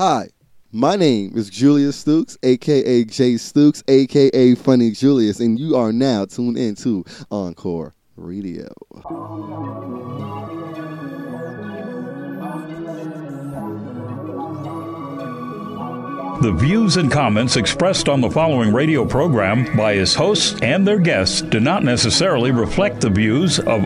Hi, my name is Julius Stooks, aka Jay Stooks, aka Funny Julius, and you are now tuned into Encore Radio. The views and comments expressed on the following radio program by its hosts and their guests do not necessarily reflect the views of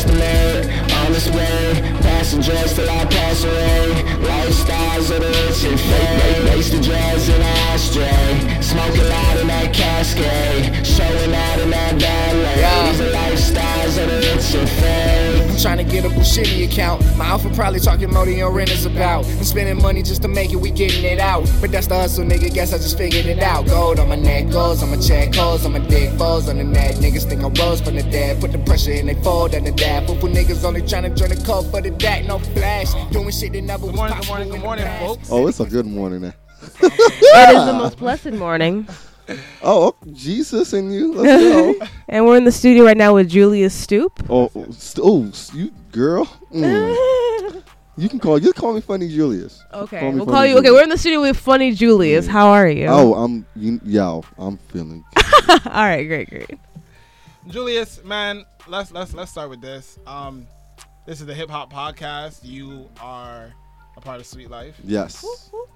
Phone calls outside day, customer on its way, passengers till I pass away. Lifestyles of the rich and fake, waste the drugs in an ashtray, smoking loud in that cascade, showing out in that ballet. These are lifestyles of the rich and fake. I'm trying to get a Bushini account. My outfit probably talking more than your rent is about. I'm spending money just to make it, we getting it out. But that's the hustle, nigga. Guess I just figured it out. Gold on my neck, goals on my check, holes on my dick, balls on the net. Niggas think I rose from the dead. Put the pressure in, they fold under that. But for niggas only trying to join the code for the DAC, no flash. Doing shit that never Good was morning, good morning, good morning, folks. Oh, it's a good morning now. It is the most blessed morning. Oh, Jesus and you. Let's go. And we're in the studio right now with Julius Stoop. oh, oh, st- oh, you girl. Mm. You can call. You call me Funny Julius. Okay, Call we'll call you. Okay, we're in the studio with Funny Julius. Yeah. How are you? Oh, I'm. You, yo, I'm feeling. all right, great, great. Julius, man, let's let's let's start with this. Um, this is the Hip Hop Podcast. You are a part of Sweet Life. Yes.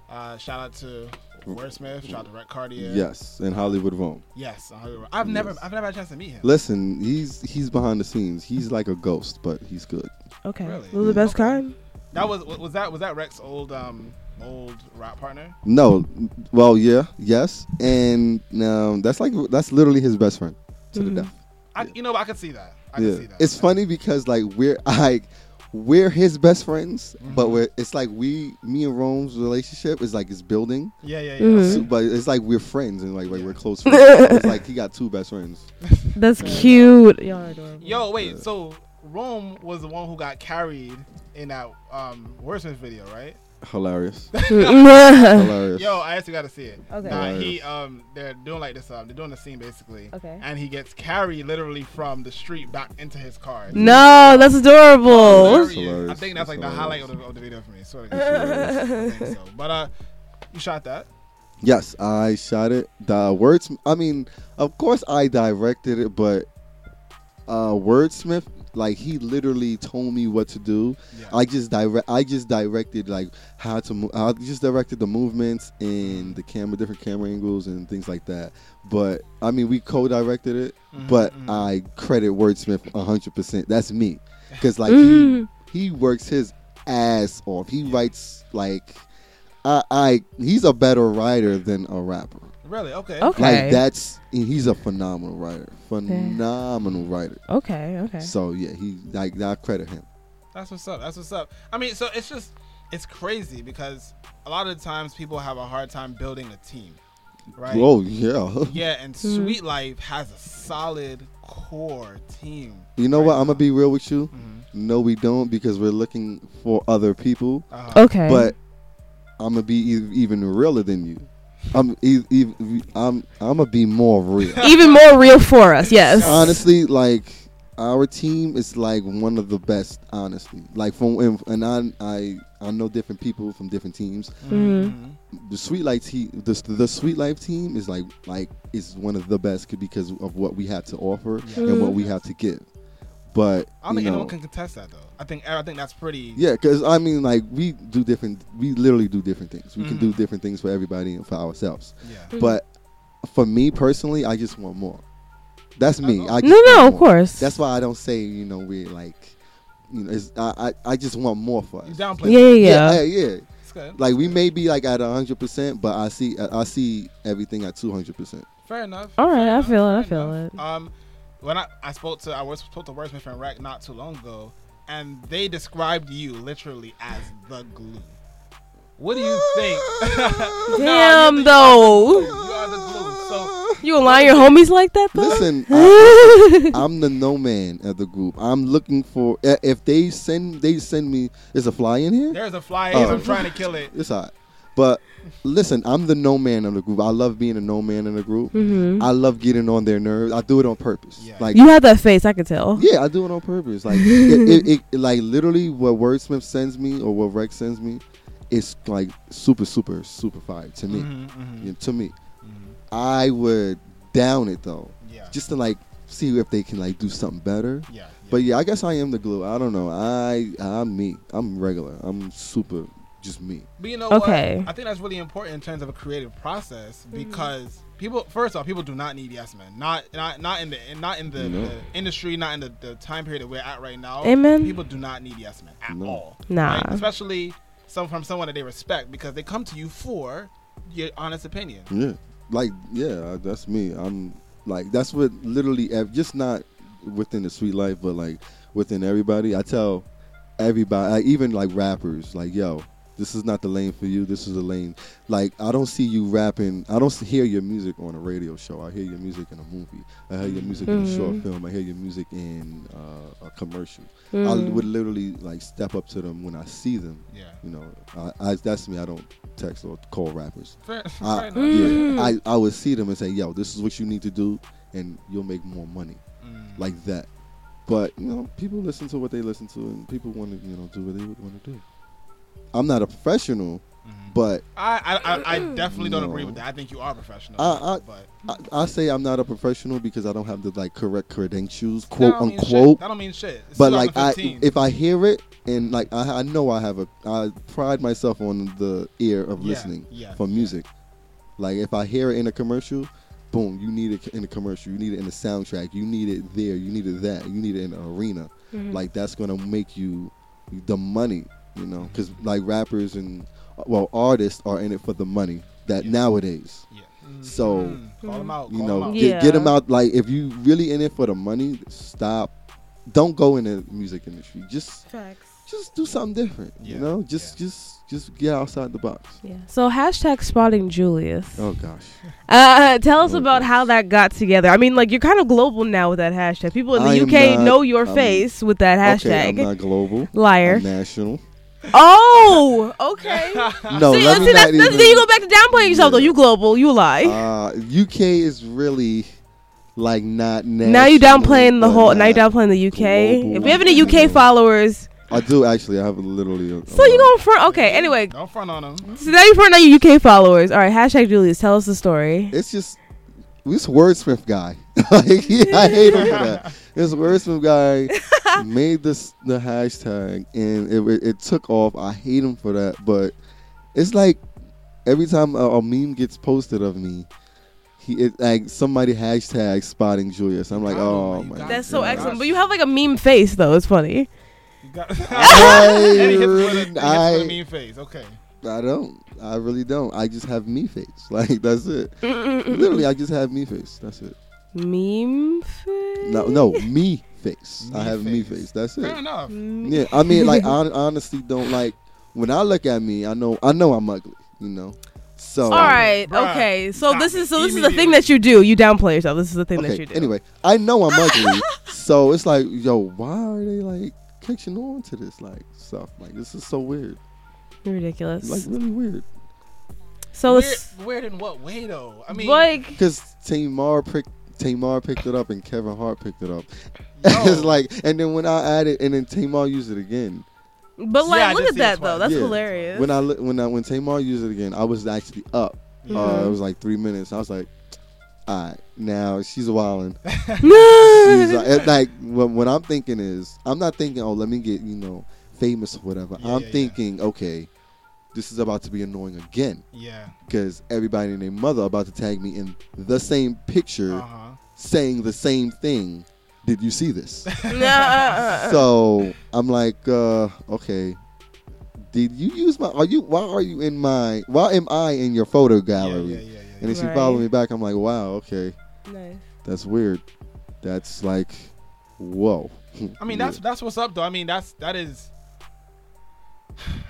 Uh, shout out to Wordsmith. Shout out to Rex Cartier. Yes, and Hollywood Vaughn. Yes. uh, I've never Yes. I've never had a chance to meet him. Listen, he's he's behind the scenes. He's like a ghost, but he's good. Okay, Really? those are the best Okay. kind. That was was that was that Rex's old um old rap partner? No, well, yeah, yes, and um, that's like that's literally his best friend to Mhm. the death. I you know I can see that. I yeah, can see that. it's funny because like we're like we're his best friends, but Mhm. we're it's like we me and Rome's relationship is like it's building, Yeah, yeah, yeah. Mhm. so- but it's like we're friends and like, like Yeah. we're close friends. it's like he got two best friends. That's cute. Y'all are adorable. Yo, wait. So Rome was the one who got carried in that um Wordsmith video, right? Hilarious, hilarious. Yo, I actually got to see it. Okay. Nah, he um, they're doing like this. Um, they're doing the scene basically. Okay. And he gets carried literally from the street back into his car. No, that's adorable. Hilarious. hilarious. I think that's like the highlight of the, of the video for me. Swear to God. I think so. But uh, you shot that. Yes, I shot it. The words. I mean, of course, I directed it, but uh, Wordsmith, like he literally told me what to do. Yeah. I just direct. I just directed like how to. Mo- I just directed the movements and the camera, different camera angles and things like that. But I mean, we co-directed it, Mhm, but mhm. I credit Wordsmith hundred percent. That's me, because like he, he works his ass off. He writes like. I, I he's a better writer than a rapper. Really okay. Okay. Like that's he's a phenomenal writer, phenomenal writer. Okay. Okay. So yeah, he like I credit him. That's what's up. That's what's up. I mean, so it's just it's crazy because a lot of times people have a hard time building a team, right? Oh yeah. Yeah, and Mhm. Sweet Life has a solid core team. You know what? I'm gonna be real with you. Mhm. No, we don't because we're looking for other people. Uh-huh. Okay. But I'm gonna be e- even realer than you. I'm I'm I'm gonna be more real. even more real for us. Yes. honestly, like our team is like one of the best. Honestly, like from and, and I I I know different people from different teams. Mhm. The Sweet Life team, the, the Sweet Life team is like like is one of the best because of what we have to offer Yeah. and what we have to give. But I don't think know, anyone can contest that though. I think I think that's pretty. yeah, because I mean, like we do different. We literally do different things. We can do Mhm. different things for everybody and for ourselves. Yeah. But for me personally, I just want more. That's me. That's I all. just no, no, of course. That's why I don't say you know we're like, you know, it's, I, I I just want more for us. You downplay. yeah, yeah, yeah. yeah, yeah. Good. Like we may be like at hundred percent, but I see I see everything at two hundred percent. Fair enough. All right, I enough, feel it, I feel enough. it. Um, when I, I spoke to I was spoke to Wordsmith and Rex not too long ago, and they described you literally as the glue. What do you think? Nah, Damn, you- though. You are the glue. So You gonna your homies like that though? Listen, I, I'm the no man of the group. I'm looking for eh, if they send they send me. Is a fly in here? there's a fly. Oh. I'm trying to kill it. It's hot. But listen, I'm the no man of the group. I love being a no man in the group. hmm I love getting on their nerves. I do it on purpose. Yeah. Like You have that face, I can tell. yeah, I do it on purpose. Like it, it, it, like literally what Wordsmith sends me or what Rex sends me, it's like super, super, super fire to me. Mhm, mhm, Yeah, to me, mhm. I would down it though, Yeah. just to like see if they can like do something better. yeah. yeah. But yeah, I guess I am the glue. I don't know. I I'm me. I'm regular. I'm super, just me. But you know Okay. what? I think that's really important in terms of a creative process mm-hmm. because people, first off, people do not need yes men. Not not not in the not in the, No. the industry, not in the, the time period that we're at right now. Amen. People do not need yes men at No. all. Nah. right? Especially some from someone that they respect because they come to you for your honest opinion. Yeah, like yeah, uh, that's me. I'm like that's what literally just not within the sweet life, but like within everybody. I tell everybody, like, even like rappers, like yo, this is not the lane for you. This is the lane. Like I don't see you rapping. I don't hear your music on a radio show. I hear your music in a movie. I hear your music in a short Mhm. film. I hear your music in uh, a commercial. I Mm. would literally like step up to them when I see them. Yeah. You know, I, I, that's me. I don't text or call rappers. Fair, I, fair enough. Mm. yeah, I, I would see them and say, "Yo, this is what you need to do, and you'll make more money Mm. like that." But you know, people listen to what they listen to, and people want to you know do what they want to do. I'm not a professional, Mhm. but I, I, I, I definitely don't No. agree with that. I think you are professional. I- I- but I, I say I'm not a professional because I don't have the like correct credentials, quote don't mean shit. unquote. That don't mean shit. It's But like I, if I hear it and like I, I know I have a, I pride myself on the ear of Yeah, listening yeah, for yeah. music. Like if I hear it in a commercial, boom, you need it in a commercial. You need it in the soundtrack. You need it there. You need it that. You need it in an arena. Mhm. Like that's gonna make you the money, you know? Because like rappers and well artists are in it for the money. That Yeah. nowadays, Yeah. So, Mm. call them out. you know, know, 'em out. get, get them out. Like if you really in it for the money, stop. Don't go in the music industry. Just Facts. just do something different. Yeah, You know, just just just get outside the box. Yeah. So hashtag spotting Julius. Oh gosh. Uh, tell us Oh, about gosh. how that got together. I mean, like you're kind of global now with that hashtag. People in the I UK not- know your I'm- face with that hashtag. Okay, I'm hashtag. not global. Liar. I'm national. Oh, okay. No, see, let me see not that's, that's, even- then you go back to downplaying yourself though. You global, you lie. Uh, UK is really like not national. now you downplaying the whole. Now you not- downplaying the UK. global. If we have any UK followers, I do actually. I have literally. A, so you going front? Okay. Anyway, Don't front on them. so now you front on your UK followers. All right. Hashtag Julius. Tell us the story. It's just this wordsmith guy. like, yeah, I hate him for that. This wordsmith guy made this the hashtag, and it, it, it took off. I hate him for that, but it's like every time a, a meme gets posted of me. He it, like somebody hashtag spotting Julius. I'm like, got him, oh my. got That's him. so God. excellent. But you have like a meme face though. It's funny. You got- I And he hits with a- really- he hits with a I- mean face. Okay. I don't. I really don't. I just have me face. Like that's it. Literally, I just have me face. That's it. Meme face. No, no, me face. I Me have me face. face. That's Fair it. enough. Yeah, I mean, like, I honestly don't like when I look at me. I know, I know I'm ugly. You know, so All right. Bruh, Okay. So this it is so this is the thing that you do. You downplay yourself. This is the thing that you do. Anyway, I know I'm ugly, so it's like, yo, why are they like catching on to this like stuff? Like, this is so weird. You're ridiculous. Like, really weird. so Weird, it's weird in what way though? I mean, like Because Tamar picked Tamar picked it up and Kevin Hart picked it up. it's like, and then when I added, and then Tamar used it again. But like, Yeah, look at that though. That's Yeah. hilarious. When I li- when I when Tamar used it again, I was actually up. Yeah. Uh, it was like three minutes. I was like, all right, now she's wilding. She's like, like what, what I'm thinking is, I'm not thinking, oh, let me get you know famous or whatever. Yeah, I'm yeah, yeah. thinking, okay, this is about to be annoying again yeah. because everybody and their mother are about to tag me in the same picture Uh huh. saying the same thing. Did you see this? Nah. so I'm like, uh, okay. Did you use my? Are you? Why are you in my? Why am I in your photo gallery? yeah, yeah, yeah. And then she Right. followed me back. I'm like, wow, okay, Nice. that's weird. That's like, whoa. I mean, that's that's what's up though. I mean, that's that is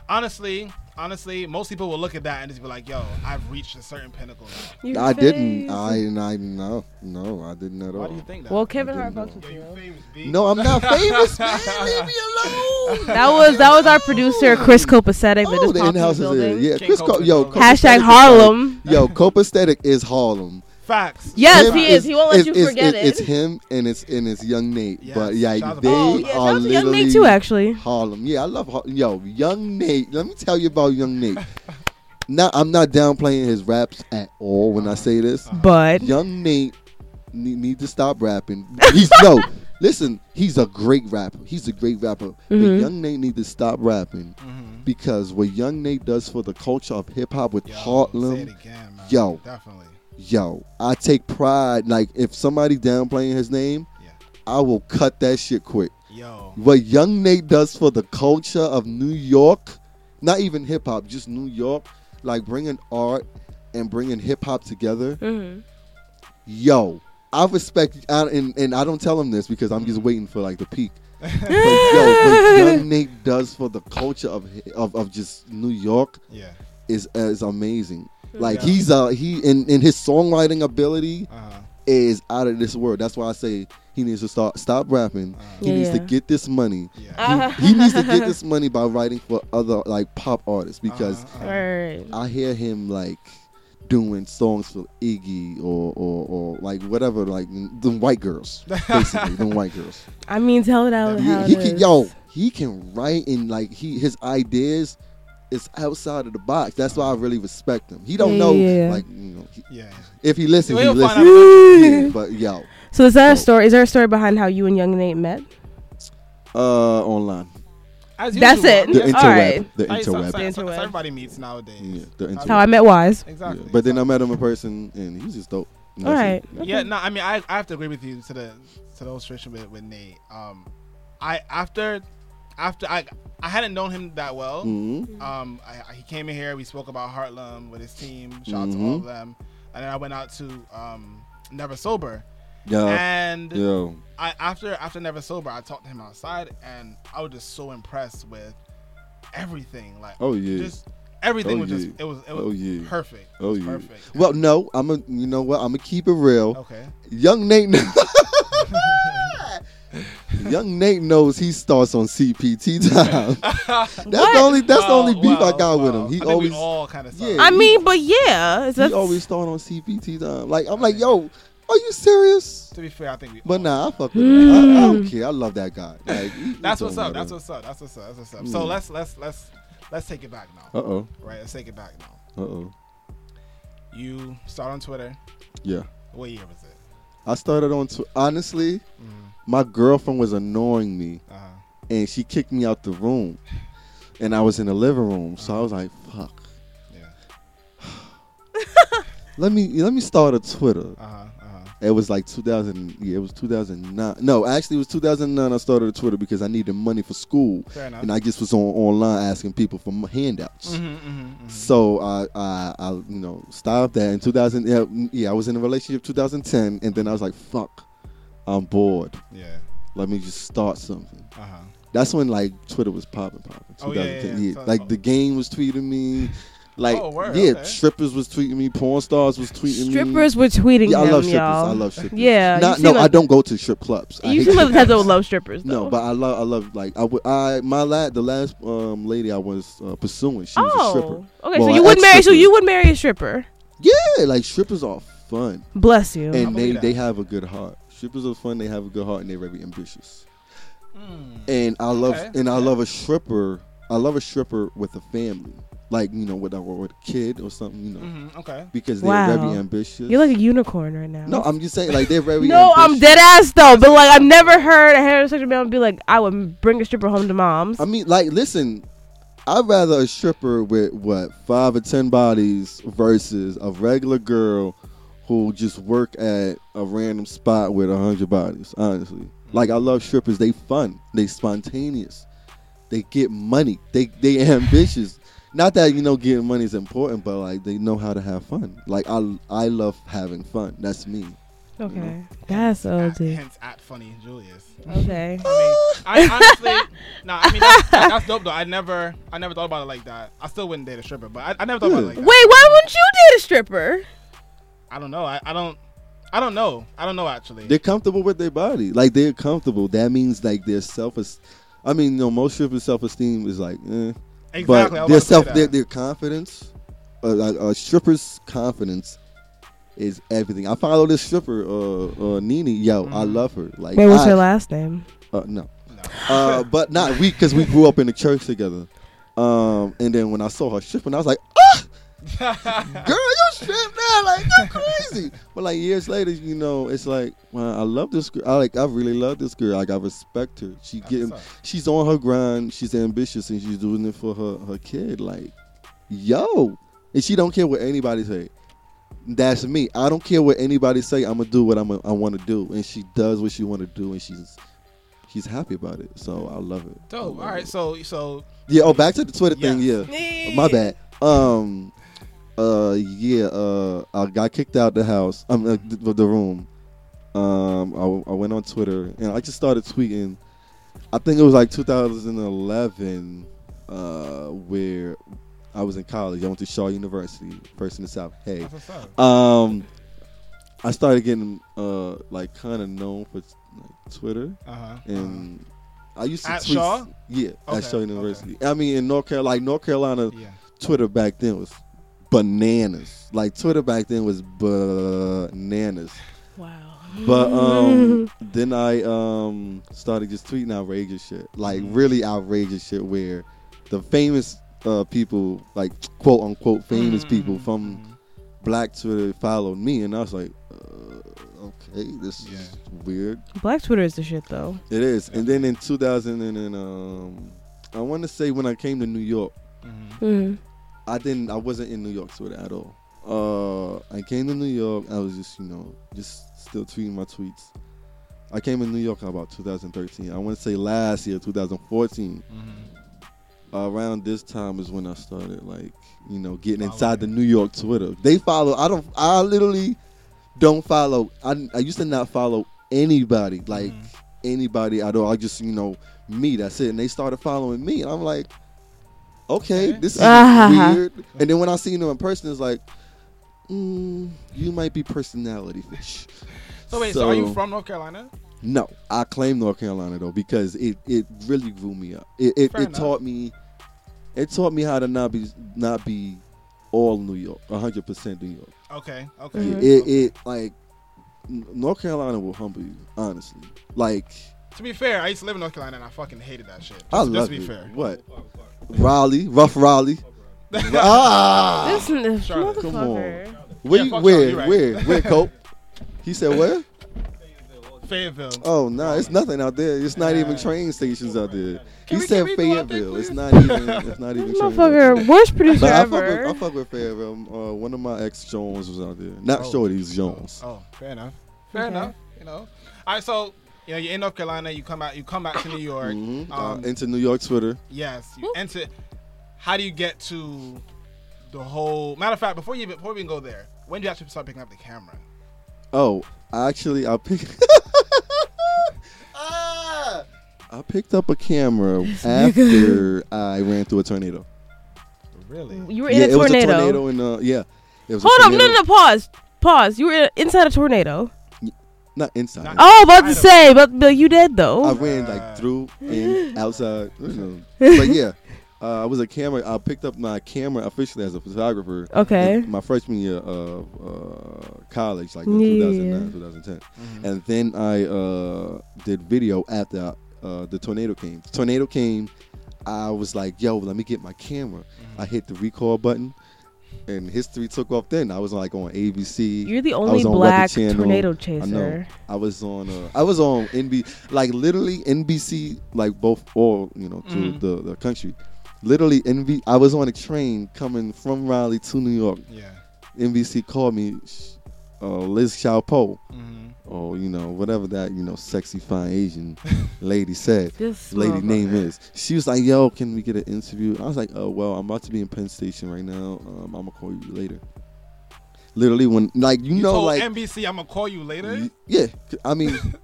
honestly, honestly, most people will look at that and just be like, "Yo, I've reached a certain pinnacle." now." I didn't. I and I no no I didn't at all. Why do you think that? Well, Kevin Hart didn't fucks with Yo, you. you famous, No, I'm not famous, man. Leave me alone. That was that was our producer Chris Copacetic that Oh, just the popped in in-house the is building. Yeah, King Chris. Copa Co- yo, Copacetic Hashtag is Harlem. Yo, Copacetic is Harlem. Facts. Yes, Him he is. He won't let you it's- forget it's, it. It's him and it's and it's young Nate. Yes, But yeah, shout they oh, yeah, are out to Young literally Nate too, actually. Harlem. Yeah, I love Har- yo young Nate. Let me tell you about young Nate. now I'm not downplaying his raps at all when I say this. But Young Nate need, need to stop rapping. He's no. Listen, he's a great rapper. He's a great rapper. But Mhm. young Nate need to stop rapping Mhm. because what young Nate does for the culture of hip hop with Yo, Heartland Say it again, man. Yo. Definitely. Yo, I take pride. Like if somebody downplaying his name, Yeah. I will cut that shit quick. Yo. What Young Nate does for the culture of New York, not even hip hop, just New York, like bringing art and bringing hip hop together. Mhm. Yo, I respect, I, and and I don't tell him this because I'm just waiting for like the peak. but yo, what Young Nate does for the culture of of, of just New York Yeah. is is amazing. Like Yeah. he's uh he in in his songwriting ability Uh huh. is out of this world. That's why I say he needs to start stop rapping. He Yeah, needs to get this money. Yeah. He, he needs to get this money by writing for other like pop artists because Uh-huh, uh-huh. I hear him like doing songs for Iggy or or, or like whatever like the white girls basically the white girls. I mean, tell it out He, how he it can is. yo he can write and like he his ideas is outside of the box. That's why I really respect him. He don't Yeah, know yeah. like you know he, Yeah. if he listens he He'll find listens. out Yeah, but yo So is that a story? Is there a story behind how you and Young Nate met? uh online As That's usual, it. the yeah. Interweb right. the That's how- interweb. that's how- that's Interweb. everybody meets nowadays. Yeah, the That's interweb. how I met Wise. Exactly. Yeah, But then I met him in person, and he was just dope. And All that's right. it. Yeah, no, I mean, I, I have to agree with you to the to the illustration with, with Nate. Um, I after after I I hadn't known him that well. Mhm. Um, I, I- he came in here. We spoke about Heartlem with his team. Shout out to all of them. And then I went out to um, Never Sober. Yo, and yo, I after after Never Sober, I talked to him outside, and I was just so impressed with everything. Like, oh yeah. just everything Oh, was just yeah. it was it was Oh, yeah. perfect. It Oh was yeah. perfect. Well, no, I'm a. You know what? I'm gonna keep it real. okay. Young Nate. Young Nate knows he starts on CPT time. that's the only. That's the only beef I got with him. He I think always. we all kind of Yeah. I mean, but yeah, He always start on CPT time. Like I'm like, yo, are you serious? To be fair, I think we. But all- nah, I fuck with him. I, I don't care. I love that guy. Like, he- he That's what's up. That's what's up. That's what's up. That's what's up. Mm. So let's let's let's let's take it back now. Uh oh. Right, let's take it back now. Uh oh. You start on Twitter. Yeah. What year was it? I started on. Tw- honestly, Mm, my girlfriend was annoying me, uh-huh. and she kicked me out the room, and I was in the living room. So I was like, "Fuck." Yeah. Let me let me start a Twitter. Uh huh. Uh huh. It was like 2000. Yeah, it was 2009. No, actually, it was 2009. I started a Twitter because I needed money for school, and I just was on online asking people for handouts. Mhm, mhm, mhm. So I, I, I, you know, stopped that in 2000. Yeah, yeah, I was in a relationship 2010, and then I was like, "Fuck, I'm bored. Yeah. Let me just start something." Uh huh. That's when like Twitter was popping, popping. Oh, yeah, yeah, yeah. So- like the game was tweeting me. Like Oh, word, yeah, okay. strippers was tweeting me. Porn stars was tweeting me. strippers were tweeting Yeah, I him, love strippers. y'all. I love strippers. Yeah, Not, no, like- I don't go to strip clubs. I You hate seem like the type that would love strippers, though. No, but I love, I love, like I would, I my la- the last um lady I was uh, pursuing, she was a stripper. oh, okay. Well, so you an would marry. So you would marry a stripper. Yeah, like strippers are fun, Bless you. and they believe they have a good heart. Strippers are fun. They have a good heart, and they're very ambitious. Mm. And I love, Okay, and I okay. love a stripper. I love a stripper with a family, like you know, with a, with a kid or something, you know, Mhm, Okay. because they're Wow. very ambitious. You're like a unicorn right now. no, I'm just saying, like they're very. No, I'm dead ass though. But like, I've never heard a heterosexual man be like, "I would bring a stripper home to mom's." I mean, like, listen, I'd rather a stripper with what five or ten bodies versus a regular girl who just work at a random spot with a hundred bodies. Honestly, like I love strippers. They fun. They spontaneous. They get money. They they ambitious. Not that you know getting money is important, but like they know how to have fun. Like I I love having fun. That's me. Okay, that's At, OD. hence at funny Julius. Okay. I mean, I honestly, no, I mean that's, that's dope though. I never, I never thought about it like that. I still wouldn't date a stripper, but I, I never thought about it like Wait, why wouldn't you date a stripper? I don't know. I, I don't, I don't know. I don't know actually. They're comfortable with their body. Like they're comfortable. That means like their self. I mean, you know, most strippers' self esteem is like, eh. exactly. But their about to say self, their, their confidence, uh, like a stripper's confidence is everything. I follow this stripper, uh, uh Nene. Yo, I Mhm. love her. Like, Wait, what's I, her last name? Uh, no, No. uh, but not we because we grew up in the church together. Um, and then when I saw her stripping, I was like, ah, girl, you strip now, like you're crazy. but like years later, you know, it's like, well, I love this girl. I like, I really love this girl. Like, I respect her. She getting, she's on her grind. She's ambitious and she's doing it for her her kid. Like, yo, and she don't care what anybody say. That's me. I don't care what anybody say. I'm gonna do what I'm a, I want to do, and she does what she want to do, and she's she's happy about it. So I love it. Dope. love All right. it. So, so Yeah. Oh, back to the Twitter thing. Yeah. My bad. Um. Uh. Yeah. Uh. I got kicked out of the house. Um. Uh, the, the room. Um. I, I went on Twitter and I just started tweeting. I think it was like 2011. Uh. Where I was in college. I went to Shaw University, first in the South. Hey. that's what's up. Um. I started getting uh like kind of known for like Twitter Uh huh. and. I used to At tweet, Shaw? yeah, Okay, at Shaw okay. University. I mean, in North Carolina, like North Carolina, Yeah. Twitter back then was bananas. Like Twitter back then was bananas. Wow. But um then I um started just tweeting outrageous shit. Like Mm-hmm. really outrageous shit where the famous uh people, like quote unquote famous Mhm, people from mhm. black Twitter followed me and I was like, uh, okay, this is Yeah. weird. Black Twitter is the shit though. It is. And then in 2000 and then, um I want to say when I came to New York Mhm. Mm. I didn't. I wasn't in New York Twitter at all. Uh, I came to New York. I was just, you know, just still tweeting my tweets. I came in New York about 2013. I want to say last year, 2014. Mhm. around this time is when I started, like, you know, getting inside the New York Twitter. They follow. I don't. I literally don't follow. I, I used to not follow anybody, like Mhm. anybody at all. I just, you know, me. That's it. And they started following me, and I'm like, okay, Okay. this is Ah. weird. And then when I see them in person, it's like, mm, you might be personality fish. So wait, so, are you from North Carolina? No, I claim North Carolina though because it, it really grew me up. It it, it taught me it taught me how to not be not be all New York, hundred percent New York. Okay, okay. Mhm. It it like North Carolina will humble you, honestly. Like To be fair, I used to live in North Carolina and I fucking hated that shit. Just, I just love to be it. fair. What Raleigh, rough Raleigh. ah, This, this Charlotte. Come motherfucker. where Yeah, you, fuck where Charlotte, you right. where where Cope? He said where? Fayetteville. Oh no, it's nothing out there. It's not even train stations out there. Can he we- said can we go out there, Fayetteville. It's please? not even. It's not even. This trains out there. motherfucker, worst producer But I fuck, with, ever. I fuck with Fayetteville. Um, Uh, one of my ex Jones was out there. Not Oh. Shorty's Jones. Oh, fair enough. Fair Okay. enough. You know. All right, so you know you're in North Carolina. You come out. You come back to New York. Mhm. Um, uh, into New York Twitter. yes. You enter. How do you get to the whole? Matter of fact, before you before we even go there, when do you actually start picking up the camera? Oh, actually, I picked. Ah! I picked up a camera after I ran through a tornado. Really? You were in yeah, a it was a tornado. tornado in uh yeah. It was a Hold up, no, no, no, pause, pause. You were inside a tornado. Not inside. Not- Oh, about to say, but, but you did though. I though. ran Uh, like through in outside. You know. But yeah, uh, I was a camera. I picked up my camera officially as a photographer. Okay. in my freshman year of uh, college, like in Yeah. 2009, 2010, Mhm. and then I uh, did video after uh, the tornado came. The tornado came. I was like, "Yo, let me get my camera." Mm-hmm. I hit the recall button, and history took off. Then I was like on ABC. You're the I only was on black Channel. tornado I know. chaser. I was on. Uh, I was on NB, like literally NBC, like both all you know to Mhm. the, the country. Literally NBC. I was on a train coming from Raleigh to New York. Yeah. NBC called me, uh, Liz Xiaopo, hmm or you know whatever that you know sexy fine Asian lady said. This Lady name motherfucker. is. She was like, "Yo, can we get an interview?" I was like, "Oh well, I'm about to be in Penn Station right now. Um, I'm gonna call you later." Literally, when like you, You know, like NBC, I'm gonna call you later. yeah. I mean,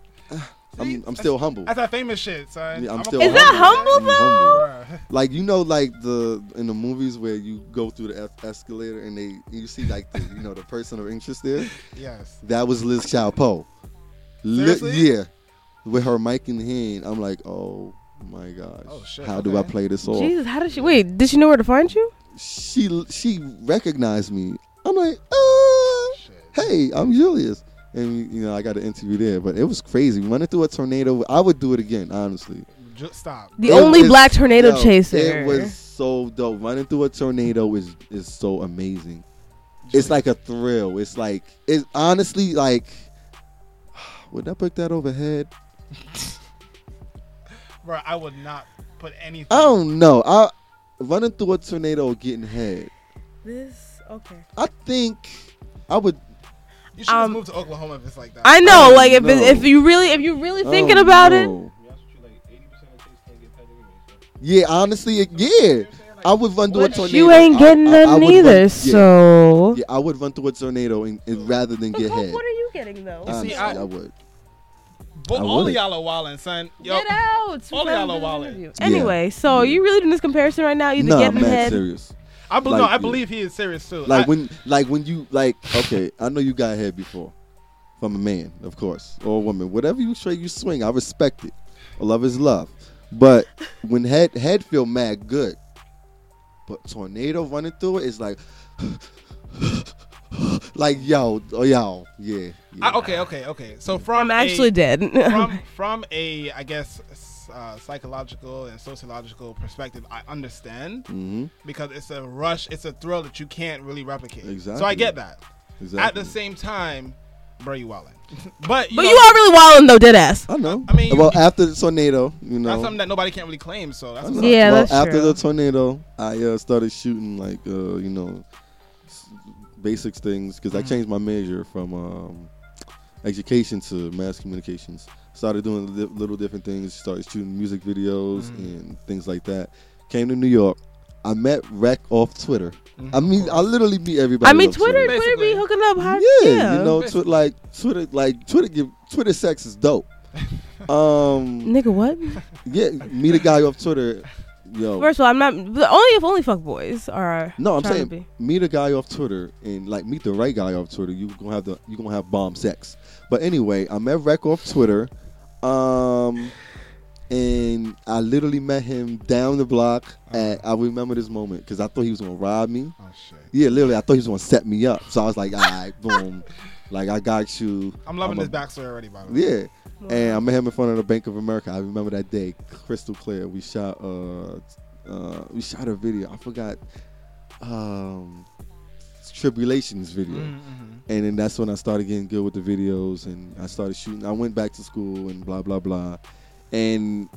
I'm I'm still humble. That's that famous shit, son. Yeah, I'm I'ma still call Is that humble, later. I'm humble. Like you know, like the in the movies where you go through the es- escalator and they you see like the you know the person of interest there. Yes. That was Liz Xiaopo. Li- Seriously? yeah, with her mic in hand, I'm like, oh my gosh, Oh, shit, how do I play this off? Jesus, how did she? Wait, did she know where to find you? She she recognized me. I'm like, uh, Shit. hey, I'm Julius. And you know, I got an interview there, but it was crazy. Running through a tornado, I would do it again, honestly. Just stop. The It only was- black tornado yo, chaser. It was so dope. Running through a tornado is is so amazing. It's like a thrill. It's like it's honestly like would I put that overhead? Bro, I would not put anything. I don't know. I running through a tornado getting head. this okay. I think I would You should Um, move to Oklahoma if it's like that. I know, Oh, like if it, if you really if you really thinking oh, about it. Yeah, honestly, it- yeah. I would run through a but tornado. you ain't I- getting I- I none run- either. yeah. So Yeah, I would run through a tornado and, and rather than get head. what are you getting though? You see, I- I would. but I all of y'all are wildin', son. Yo, Get out. all We're y'all trying are do wildin'. an interview. Yeah. Anyway, so Yeah. you really doing this comparison right now? Either Nah, getting I'm mad head. serious. I, be- no, Like, I yeah. believe he is serious too. Like I- when, like when you, like okay, I know you got head before, from a man, of course, or a woman. Whatever you say, you swing. I respect it. Love is love. But when head head feel mad good, but tornado running through it is like, like yo, oh yo, yeah. yeah. I- okay, okay, okay. So from I'm actually a, dead. from from a I guess s- uh, psychological and sociological perspective, I understand hmm because it's a rush, it's a thrill that you can't really replicate. Exactly. So I get that. Exactly. At the same time, bro, you wildin'. but you but know, you are really wilding though, dead ass. I know. I mean, well, you- after the tornado, you know. that's something that nobody can really claim. So that's I what's know. up. Yeah, well, that's after true. the tornado, I uh, started shooting like uh, you know s- basics things because I Mhm. changed my major from um, education to mass communications. Started doing li- little different things. Started shooting music videos Mhm. and things like that. Came to New York. I met Rex off Twitter. Mhm, I mean. I literally meet everybody. I mean, Twitter, Twitter. Twitter be hooking up hot. Yeah, Yeah, you know, Basically. twi- like Twitter, like Twitter, give Twitter sex is dope. Um, nigga, what? yeah, meet a guy off Twitter. Yo, First of all, I'm not. but Only if only fuck boys are. No, I'm saying meet a guy off Twitter and like meet the right guy off Twitter. You gonna have the you gonna have bomb sex. But anyway, I met Rex off Twitter, um, and I literally met him down the block. At I remember this moment because I thought he was gonna rob me. Oh shit. Yeah, literally, I thought he was gonna set me up. So I was like, all right, boom, like I got you. I'm loving I'm this a- backstory already, by the way. Yeah. And I met him in front of the Bank of America. I remember that day, crystal clear. We shot uh uh we shot a video. I forgot um tribulations video. Mhm, mhm. And then that's when I started getting good with the videos and I started shooting. I went back to school and blah blah blah. And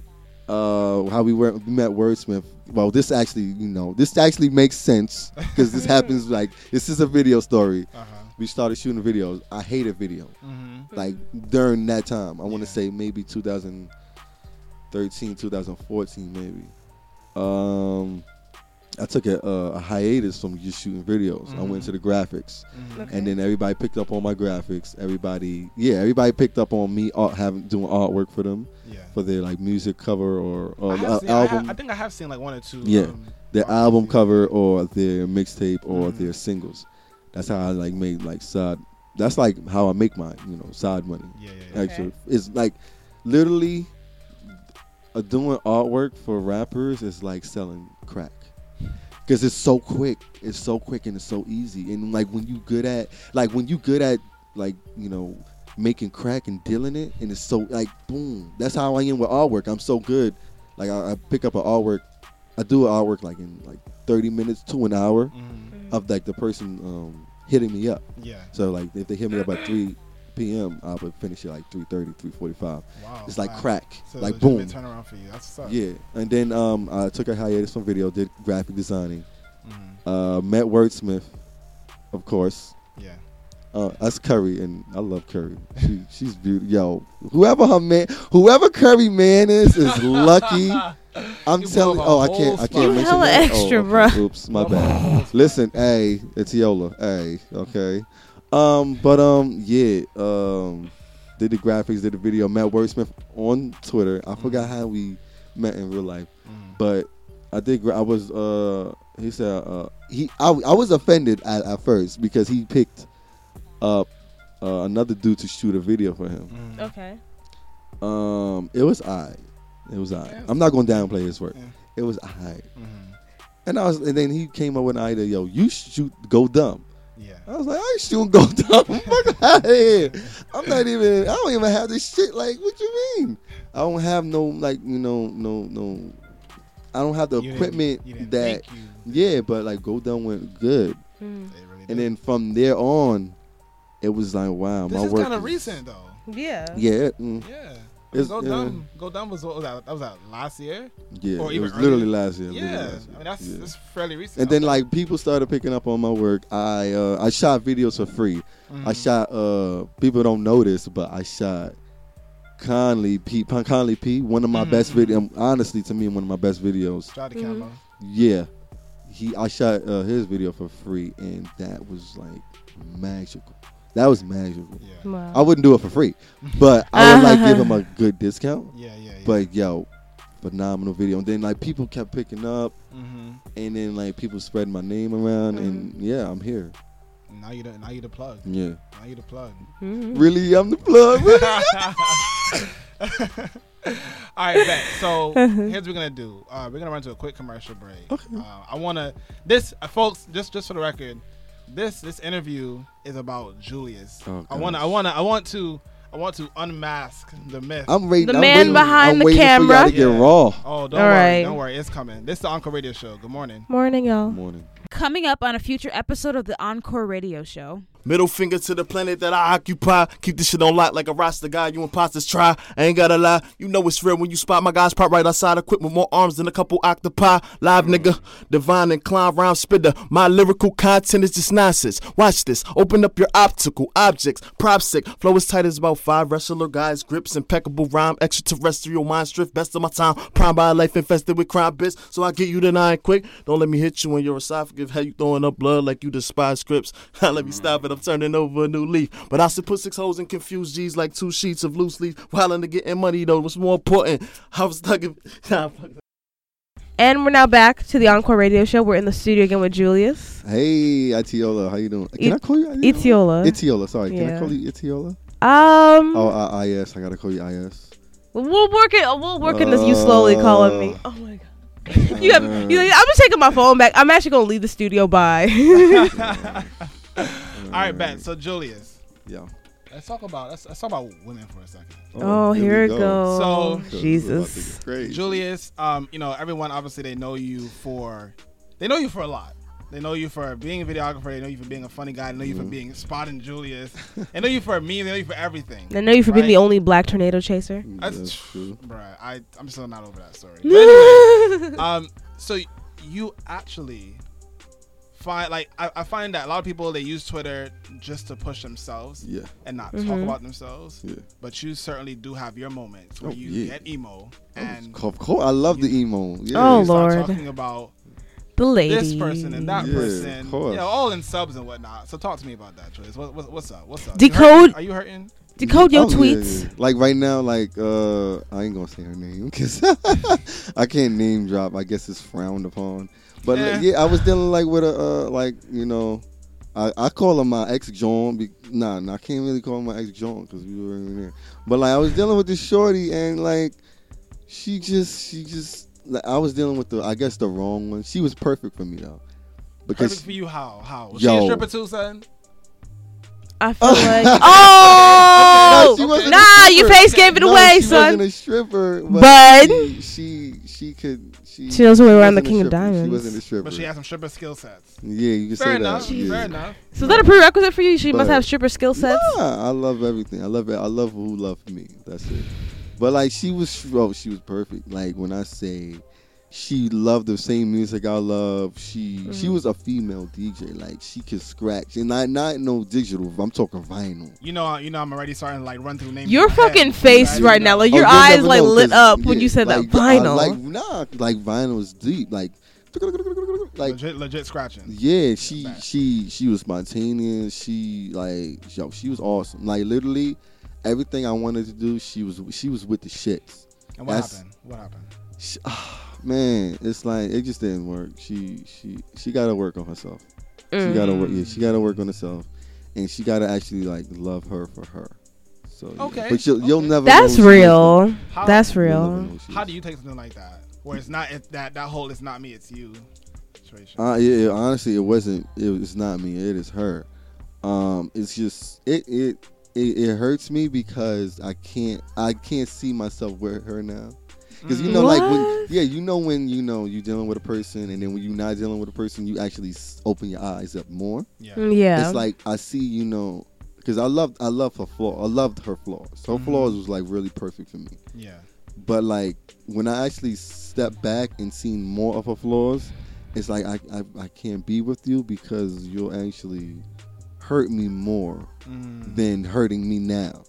uh how we were we met Wordsmith. Well, this actually, you know, this actually makes sense because this happens like this is a video story. Uh-huh. We started shooting videos. I hated video Mhm. like during that time. I want Yeah. to say maybe 2013, 2014, maybe. Um, I took a, uh, a hiatus from just shooting videos. I went Mhm. to the graphics, Mhm. Okay. and then everybody picked up on my graphics. Everybody, yeah, everybody picked up on me art, having doing artwork for them Yeah. for their like music cover or, or I, have uh, seen, I, ha- album, I think I have seen like one or two. Yeah. um, their album do cover or their mixtape or Mhm. their singles. That's how I like made like side. That's like how I make my you know side money. Yeah, yeah, yeah. actually it's like literally uh, doing artwork for rappers is like selling crack because it's so quick. It's so quick and it's so easy. And like when you good at like when you good at like you know making crack and dealing it and it's so like boom. That's how i am with artwork. I'm so good. Like i, I pick up an artwork i do an artwork like in like 30 minutes to an hour Mhm. of like the person um hitting me up. Yeah. so like if they hit me up at 3 p.m i would finish it like 3.30 3.45 Wow. it's like wow. crack, So like legitimate boom. turnaround for you. That's what's up. Yeah, and then um, I took a hiatus from video, did graphic designing, Mhm. uh, met Wordsmith, of course, Yeah. Uh, that's Curry, and I love Curry. She, she's beautiful. Yo, whoever her man, whoever Curry man is, is lucky. I'm You telling. Oh, I can't. I can't You mention hella that. extra, oh, okay. bruh. Oops, my bad. Listen, hey, it's Yola. Hey, okay. Um, but um, yeah. Um, did the graphics, did the video. Met Wordsmith on Twitter. I forgot how we met in real life, but I did. gra- I was. Uh, he said. Uh, he. I, I was offended at, at first because he picked up uh, another dude to shoot a video for him. Okay. Um, it was I. It was I. Yeah. I'm not gonna downplay his work. Yeah. It was I. Mhm. And I was, and then he came up with an idea. Yo, you shoot go dumb. Yeah. I was like, I ain't shooting go dumb. Fuck out of here. I'm not even. I don't even have this shit. Like, what you mean? I don't have no like you know no no. I don't have the You didn't- equipment you didn't that. think you- Yeah, but like go dumb went good, Mm. really and then from there on, it was like wow, this my is work. kind of recent though. Yeah. Yeah, mm, Yeah. It's- go yeah. dumb. Go dumb was what was that? That was that last year. yeah. Or it even was literally last year. literally Yeah. last year. I mean that's Yeah. that's fairly recent. And then like people started picking up on my work. I uh, I shot videos for free. Mm-hmm. I shot uh people don't know this, but I shot Conley P Conley P, one of my Mhm, best mhm. video honestly to me one of my best videos. Shot the Mhm. camera. Yeah. He I shot uh, his video for free and that was like magical. That was magical. Yeah. Wow. I wouldn't do it for free, but I would like give him a good discount. Yeah. Yeah. yeah. But yo, phenomenal video. And then like people kept picking up hmm and then like people spread my name around and Mm-hmm. yeah, I'm here. now you the now you the plug. Yeah. Now you the plug. Mhm. Really, I'm the plug. Really? All right, bet. So here's what we're gonna do. Uh, we're gonna run to a quick commercial break. Okay. Uh, I wanna this, uh, folks. Just just for the record, this this interview is about Julius. Oh, I wanna I wanna I want to I want to unmask the myth. I'm waiting. The I'm man waiting, behind I'm the waiting For camera. y'all to get Yeah. raw. oh, don't All worry, right. don't worry, it's coming. This is the Encore Radio Show. Good morning. Morning, y'all. Morning. Coming up on a future episode of the Encore Radio Show. Middle finger to the planet that I occupy. Keep this shit on lock like a roster guy. You imposters try. I ain't gotta lie. You know it's real when you spot my guys part right outside, equipped with more arms than a couple octopi. Live nigga, divine and clown rhyme spitter. My lyrical content is just nonsense. Watch this. Open up your optical objects. Prop sick. Flow as tight as about five wrestler guys. Grips, impeccable rhyme. Extraterrestrial mind strift. Best of my time. Prime by life infested with crime bits. So I get you nine quick. Don't let me hit you in your esophagus. How you throwing up blood like you despise scripts. let me stop it. I'm turning over a new leaf. But I should put six holes and confuse G's like two sheets of loose leaf. While into getting money though, what's more important? I was stuck in. Nah, fuck that. And we're now back to the Encore Radio Show. We're in the studio again with Julius. Hey, Itiola, how you doing? Can It- I call you Itiola. Itiola, sorry. Can I call you Itiola? Um, Oh, uh, IS. I gotta call you IS. we'll work it. We'll work in this. You slowly calling me. Uh, Oh my god. You have. You, I'm just taking my phone back. I'm actually gonna leave the studio by. All right, bet. So Julius, Yeah. let's talk about let's, let's talk about women for a second. oh, here we it goes. So- This is about to Jesus. Julius, um, you know, everyone obviously they know you for they know you for a lot. They know you for being a videographer. They know you for being a funny guy. They know you Mm-hmm. for being spotting Julius. they know you for me. They know you for everything. I know you for being the only black tornado chaser. That's, That's true. Bruh, I I'm still not over that story. But anyway, um, so you actually find like I, I find that a lot of people they use Twitter just to push themselves Yeah. and not talk Mhm. about themselves. Yeah. But you certainly do have your moments where Oh, you yeah. get emo and Of course, I love the emo. Yeah. Oh, Lord. talking about The lady. this person and that Yeah, person, course. you know, all in subs and whatnot. So talk to me about that, Julius. What, what, what's up? What's up? Decode- You hurting? Are you hurting? Decode your Oh, yeah, tweets. yeah. Like right now, like uh, I ain't gonna say her name because I can't name drop. I guess it's frowned upon. But Yeah. like, yeah, I was dealing like with a uh, like you know, I, I call her my ex John. Be, nah, nah, I can't really call her my ex John because we were in there. But like I was dealing with this shorty and like she just she just like, I was dealing with the I guess the wrong one. She was perfect for me though. Because Perfect for you? How? How? Was she a stripper too, son? I feel like. Oh! she wasn't Nah, your face gave it No, away, she son. wasn't a stripper, but, But- she, she she could she. She knows her way around the king of Diamonds. She wasn't a stripper. But she has some stripper skill sets. yeah, you can Fair say enough. that. Yeah. Fair enough. So is that a prerequisite for you? She must have stripper skill sets. Nah, I love everything. I love it. I love who loved me. That's it. But like she was, oh, she was perfect. Like when I say, she loved the same music I love. She she Mm-hmm. was a female DJ. Like she could scratch, and not not no digital. I'm talking vinyl. You know, you know, I'm already starting to like run through names. Your in my head. fucking face You right now, like Oh, your you'll eyes like know, lit 'cause, up when you said like, that I- vinyl. like nah, like vinyl is deep. Like like legit, legit scratching. yeah, she Fact. she she was spontaneous. She like yo, she was awesome. Like literally everything I wanted to do, she was she was with the shits. And what That's- happened? What happened? She, man, it's like it just didn't work. She she she got to work on herself. She Mm. got to work. Yeah, she got to work on herself, and she got to actually like love her for her. So yeah. Okay, but you'll, you'll never. That's know who she is, real. How- That's though. You'll never real. know who she How is. do you take something like that, where it's not it, that that whole "it's not me, it's you" situation? Uh, yeah, yeah, honestly, it wasn't. It was not me. It is her. Um, it's just it it it, it hurts me because I can't I can't see myself with her now. Because you know, like when yeah, you know when you know you're dealing with a person, and then when you're not dealing with a person, you actually open your eyes up more. yeah. Mm, Yeah. It's like I see, you know, because I loved I love her flaw. I loved her flaws. Her Mhm. flaws was like really perfect for me. yeah. But like when I actually step back and seen more of her flaws, it's like I I, I can't be with you because you'll actually hurt me more Mm. than hurting me now.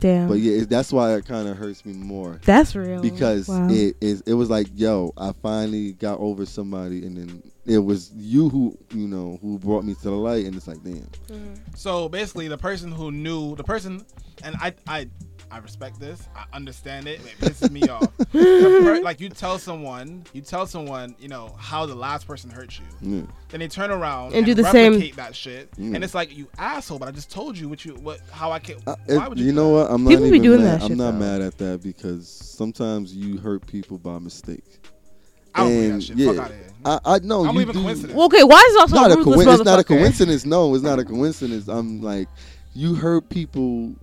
Damn. But yeah, it, that's why it kind of hurts me more That's real. because Wow. it is it was like yo, I finally got over somebody, and then it was you who you know who brought me to the light, and it's like damn. Mm-hmm. So basically, the person who knew the person, and I, I, I respect this. I understand it. It pisses me off. Per- like you tell someone, you tell someone, you know how the last person hurt you. Yeah. Then they turn around And do the same- that shit, Mm. and it's like you asshole. But I just told you what you what how I can. Uh, why it- would you, you? know what? I'm not People be doing mad. that I'm not though. mad at that because sometimes you hurt people by mistake. I don't believe that shit. yeah, Fuck out of here. I, I know I'm you leaving do. coincidence. well, okay, why is it also Not a a ruthless coincidence. It's not a coincidence. No, it's not a coincidence. I'm like, you hurt people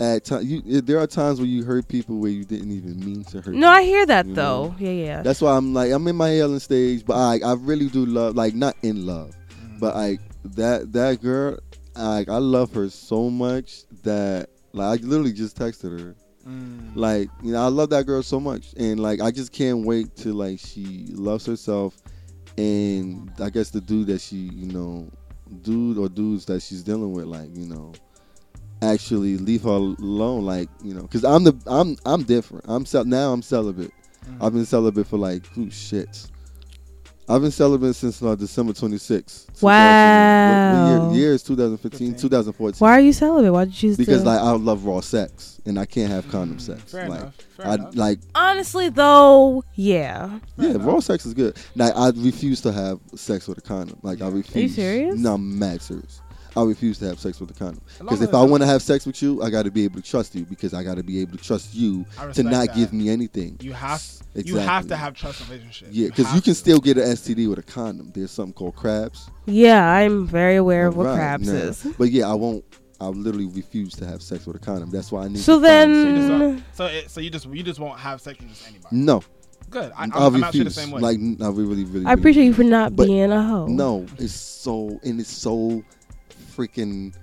at times. You, there are times where you hurt people where you didn't even mean to hurt. No, I hear that You though. know? Yeah, yeah. That's why I'm like, I'm in my healing stage, but I, I really do love, like, not in love, Mm. but like that, that girl, like, I love her so much that, like, I literally just texted her. Mm. Like, you know, I love that girl so much, and like, I just can't wait till like she loves herself, and I guess the dude that she, you know, dude or dudes that she's dealing with, like, you know, actually leave her alone, like, you know, because I'm the, I'm, I'm different. I'm cel- now I'm celibate. Mm. I've been celibate for like, who shit. I've been celibate since uh, December 26th. Wow. What, what year, year is 2015, 15. 2014. Why are you celibate? Why did you choose Because to? like I love raw sex and I can't have condom sex. Mm, Fair like enough. Fair I enough. like Honestly, though, yeah. yeah, raw sex is good. Now I refuse to have sex with a condom. Like I refuse. are You serious? No, I'm mad serious. I refuse to have sex with a condom because if I want to have sex with you, I got to be able to trust you because I got to be able to trust you to not that. give me anything. You have you have to have trust in a relationship. Yeah, because you have can to. still get an STD with a condom. There's something called crabs. Yeah, I'm very aware of what Right, crabs nah. is. But yeah, I won't. I literally refuse to have sex with a condom. That's why I need. So to find So you just then, so it, so you just you just won't have sex with just anybody. no, Good. I, I'm, I'll I'm actually the same way. Like I really, really. I really appreciate you for not But being a hoe. No, it's so and it's so freaking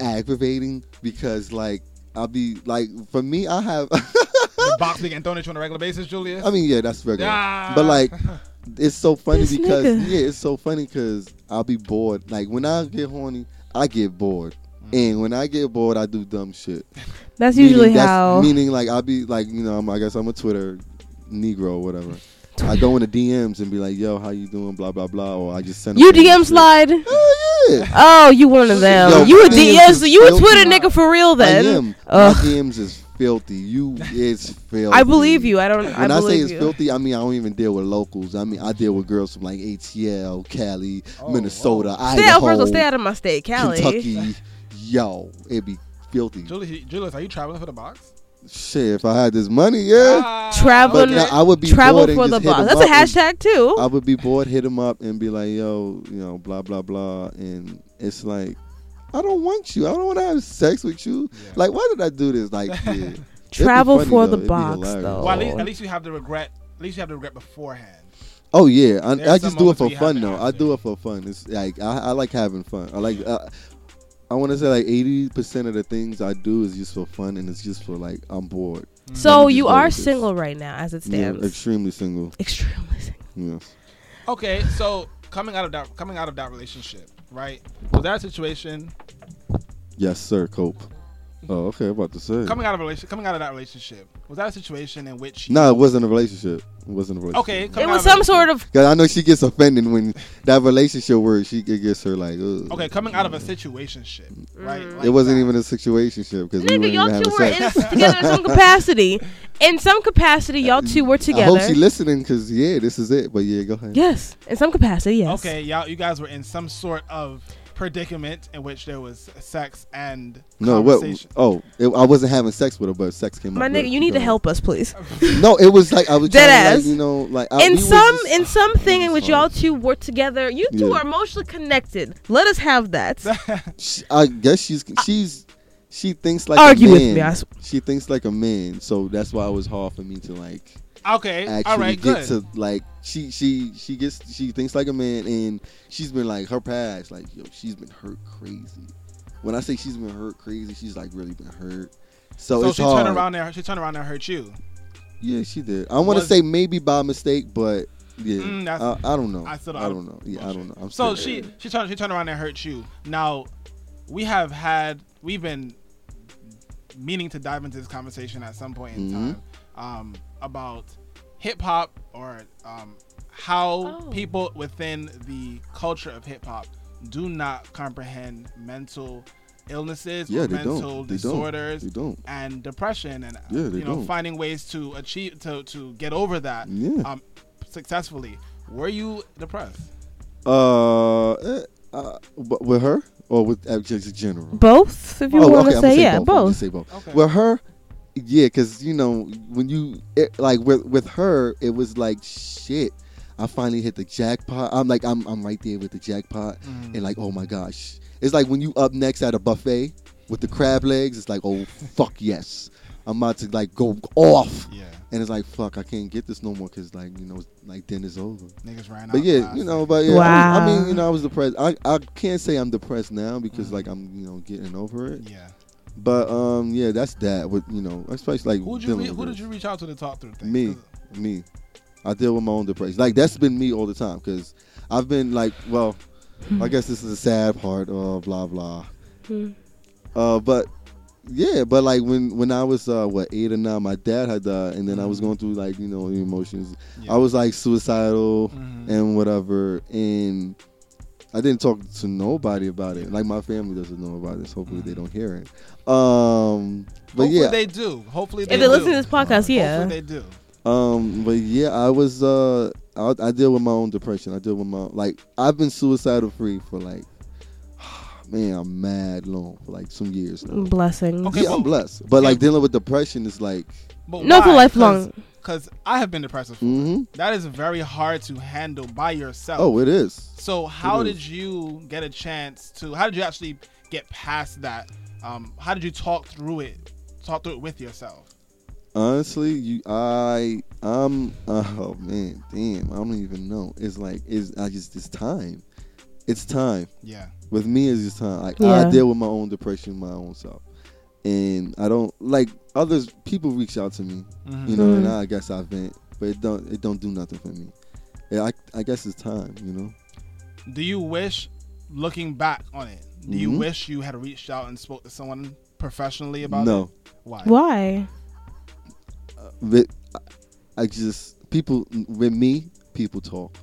aggravating because like I'll be like for me I have the box be getting thrown at you on a regular basis, Julius. I mean yeah that's regular Ah. but like it's so funny This because nigga. yeah it's so funny because I'll be bored like when I get horny I get bored Mm. and when I get bored I do dumb shit That's Meaning usually that's- how. meaning like I'll be like you know I'm, I guess I'm a Twitter Negro or whatever I go into DMs and be like yo how you doing blah blah blah or I just send you them DM slide. oh yeah Oh, you one of them. Yo, you a my D- DMs yeah, is so you a filthy. Twitter nigga for real then. I then. am. Ugh. My DMs is filthy. You, it's filthy. I believe you. I don't. I When I, say it's you. filthy, I mean I don't even deal with locals. I mean I deal with girls from like ATL, Cali, Oh, Minnesota, oh. Stay out first. of all, Stay out of my state, Cali. Kentucky. Yo, it'd be filthy. Julius, Julius, are you traveling for the box? Shit, if I had this money, yeah, Ah, Traveling. But now I would be Travel bored for the just boss. That's a up and- hashtag too. I would be bored, hit him up, and be like, yo, you know, blah blah blah, and it's like. I don't want you. I don't want to have sex with you. Yeah. Like, why did I do this? Like, yeah. Travel funny, for though. the It'd box, though. Well, at least, at least you have the regret. At least you have the regret beforehand. Oh yeah, I, I just do it for fun though. I do it for fun. It's like I, I like having fun. I like. Uh, I want to say like eighty percent of the things I do is just for fun, and it's just for like I'm bored. Mm. So you are with this. single right now, as it stands. Yeah, stands. extremely single. Extremely single. Yes. Okay, so coming out of that coming out of that relationship, right? Was that a situation Yes, sir. Cope. Oh, okay. I'm about to say. coming out of a relationship coming out of that relationship? Was that a situation in which you, No, it wasn't a relationship. It wasn't a relationship. Okay, It was some a- sort of. Cause I know she gets offended when that relationship word she it gets her like. Ugh. Okay, coming out of a situationship, right? Mm. Like it wasn't that. even a situationship because we weren't Nigga, even y'all two were in sex. together in some capacity. In some capacity, y'all two were together. I together. hope she listening because yeah, this is it. But yeah, go ahead. yes, in some capacity, yes. Okay, y'all, you guys were in some sort of predicament in which there was sex and No, what? Oh, it, I wasn't having sex with her, but sex came up. My up. nigga, But you need to help us, please. No, it was like I was Dead trying to, ass. like, you know, like I, in we some just- in something in which y'all two were together, you two Yeah. are emotionally connected. Let us have that. She- I guess she's she's she thinks like Argue a with man. me, I s- She thinks like a man, so that's why it was hard for me to like Okay, actually all right, get good. to like she she she gets she thinks like a man, and she's been like her past like yo she's been hurt crazy. When I say she's been hurt crazy, she's like really been hurt. So, so it's she hard. turned around there. She turned around and hurt you. Yeah, she did. I want to say maybe by mistake, but yeah, Mm, I, I don't know. I still don't- I don't know. Yeah, I don't know. I'm So she she turned she turned around and hurt you. Now, we have had we've been meaning to dive into this conversation at some point in Mhm. time um, about hip hop or um, how Oh. people within the culture of hip hop do not comprehend mental illnesses Yeah, or they mental don't. They don't. disorders They don't. and depression and Yeah, you know don't. finding ways to achieve to to get over that Yeah. um, successfully. Were you depressed? Uh, eh, uh, with her or with uh, just general? Both, if you Oh, want okay, to I'm say, gonna yeah, I'm both. gonna say both. Okay. With her, yeah, because you know when you it, like with with her, it was like shit. I finally hit the jackpot. I'm like I'm I'm right there with the jackpot, Mm. and like oh my gosh, it's like when you up next at a buffet with the crab legs. It's like oh fuck yes, I'm about to like go off, Yeah, and it's like fuck I can't get this no more because like you know like dinner's over. niggas ran out. But yeah, you know, but yeah, I, was- I mean, you know, I was depressed. I, I can't say I'm depressed now because Mhm. like I'm, you know, getting over it. yeah. But um, yeah, that's that. With you know, especially like Who did you re- who did you reach out to to talk through things? Me, 'Cause- me. I deal with my own depression. Like that's been me all the time because I've been like, well, I guess this is a sad part. of blah blah. Hmm. Uh, but yeah, but like when when I was uh what eight or nine, my dad had died, and then I was Mhm. going through like you know emotions. Yeah. I was like suicidal Mhm. and whatever, and I didn't talk to nobody about it. Like my family doesn't know about this. Hopefully they Mhm. don't hear it. Um, but Hopefully yeah, they do. Hopefully they If they do. listen to this podcast, yeah. Hopefully they do. Um, but yeah, I was uh, I, I deal with my own depression. I deal with my like I've been suicidal free for like, man, I'm mad long for like some years now. Blessings. Okay, yeah, I'm blessed, but okay. like dealing with depression is like, But No, for why? lifelong. Because I have been depressed before. hmm That is very hard to handle by yourself. oh, it is. So how did you get a chance to? How did you actually get past that? Um, how did you talk through it? Talk through it with yourself. Honestly, you, I, I'm, oh man, damn, I don't even know. It's like, it's I just, it's time. It's time. Yeah. with me it's just time. Like Yeah. I deal with my own depression, my own self, and I don't like others. People reach out to me, Mhm. you know, and Mhm. I guess I vent, but it don't it don't do nothing for me. Yeah, I I guess it's time, you know. Do you wish, looking back on it, do you Mhm. wish you had reached out and spoke to someone professionally about it? No, Why? Why? but I- I just people with me, people talk.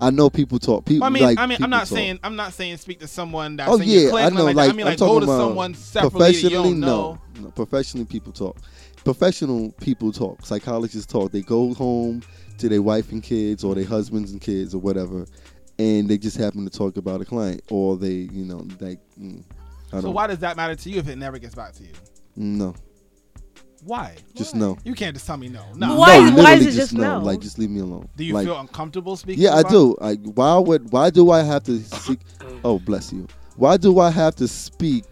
I know people talk. People I mean, like I mean, I'm not talk. saying I'm not saying speak to someone that's Oh in your yeah, I know. Like, Like. I mean, I'm like go talking to about someone separately professionally. know. No, no, professionally, people talk. Professional people talk. Psychologists talk. They go home to their wife and kids, or their husbands and kids, or whatever, and they just happen to talk about a client, or they, you know, like. Mm, So why does that matter to you if it never gets back to you? No, Why? just Why? no. You can't just tell me no. No. Why- no, why is it just no? Like, just leave me alone. Do you like, feel uncomfortable speaking? Yeah, I about do. Like, why would? Why do I have to seek? Oh, bless you. Why do I have to speak?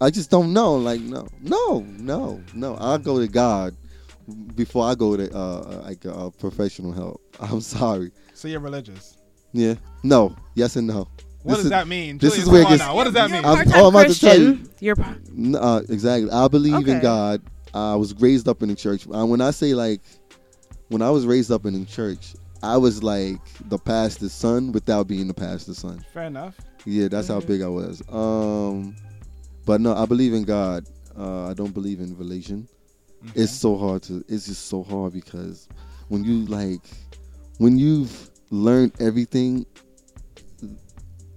I just don't know. Like, no, no, no, no. I go to God before I go to uh, like uh, professional help. I'm sorry. So you're religious. Yeah. No. Yes and no. What This does is- that mean? this Julius, is where it gets- now. What does that mean? I'm- oh, I'm about to tell you. You're part- Uh, exactly. I believe in God. I was raised up in the church. Uh, when I say like, when I was raised up in the church, I was like the pastor's son without being the pastor's son. Fair enough. Yeah, that's how big I was. Um, but no, I believe in God. Uh, I don't believe in religion. It's so hard to. It's just so hard because when you like, when you've learned everything,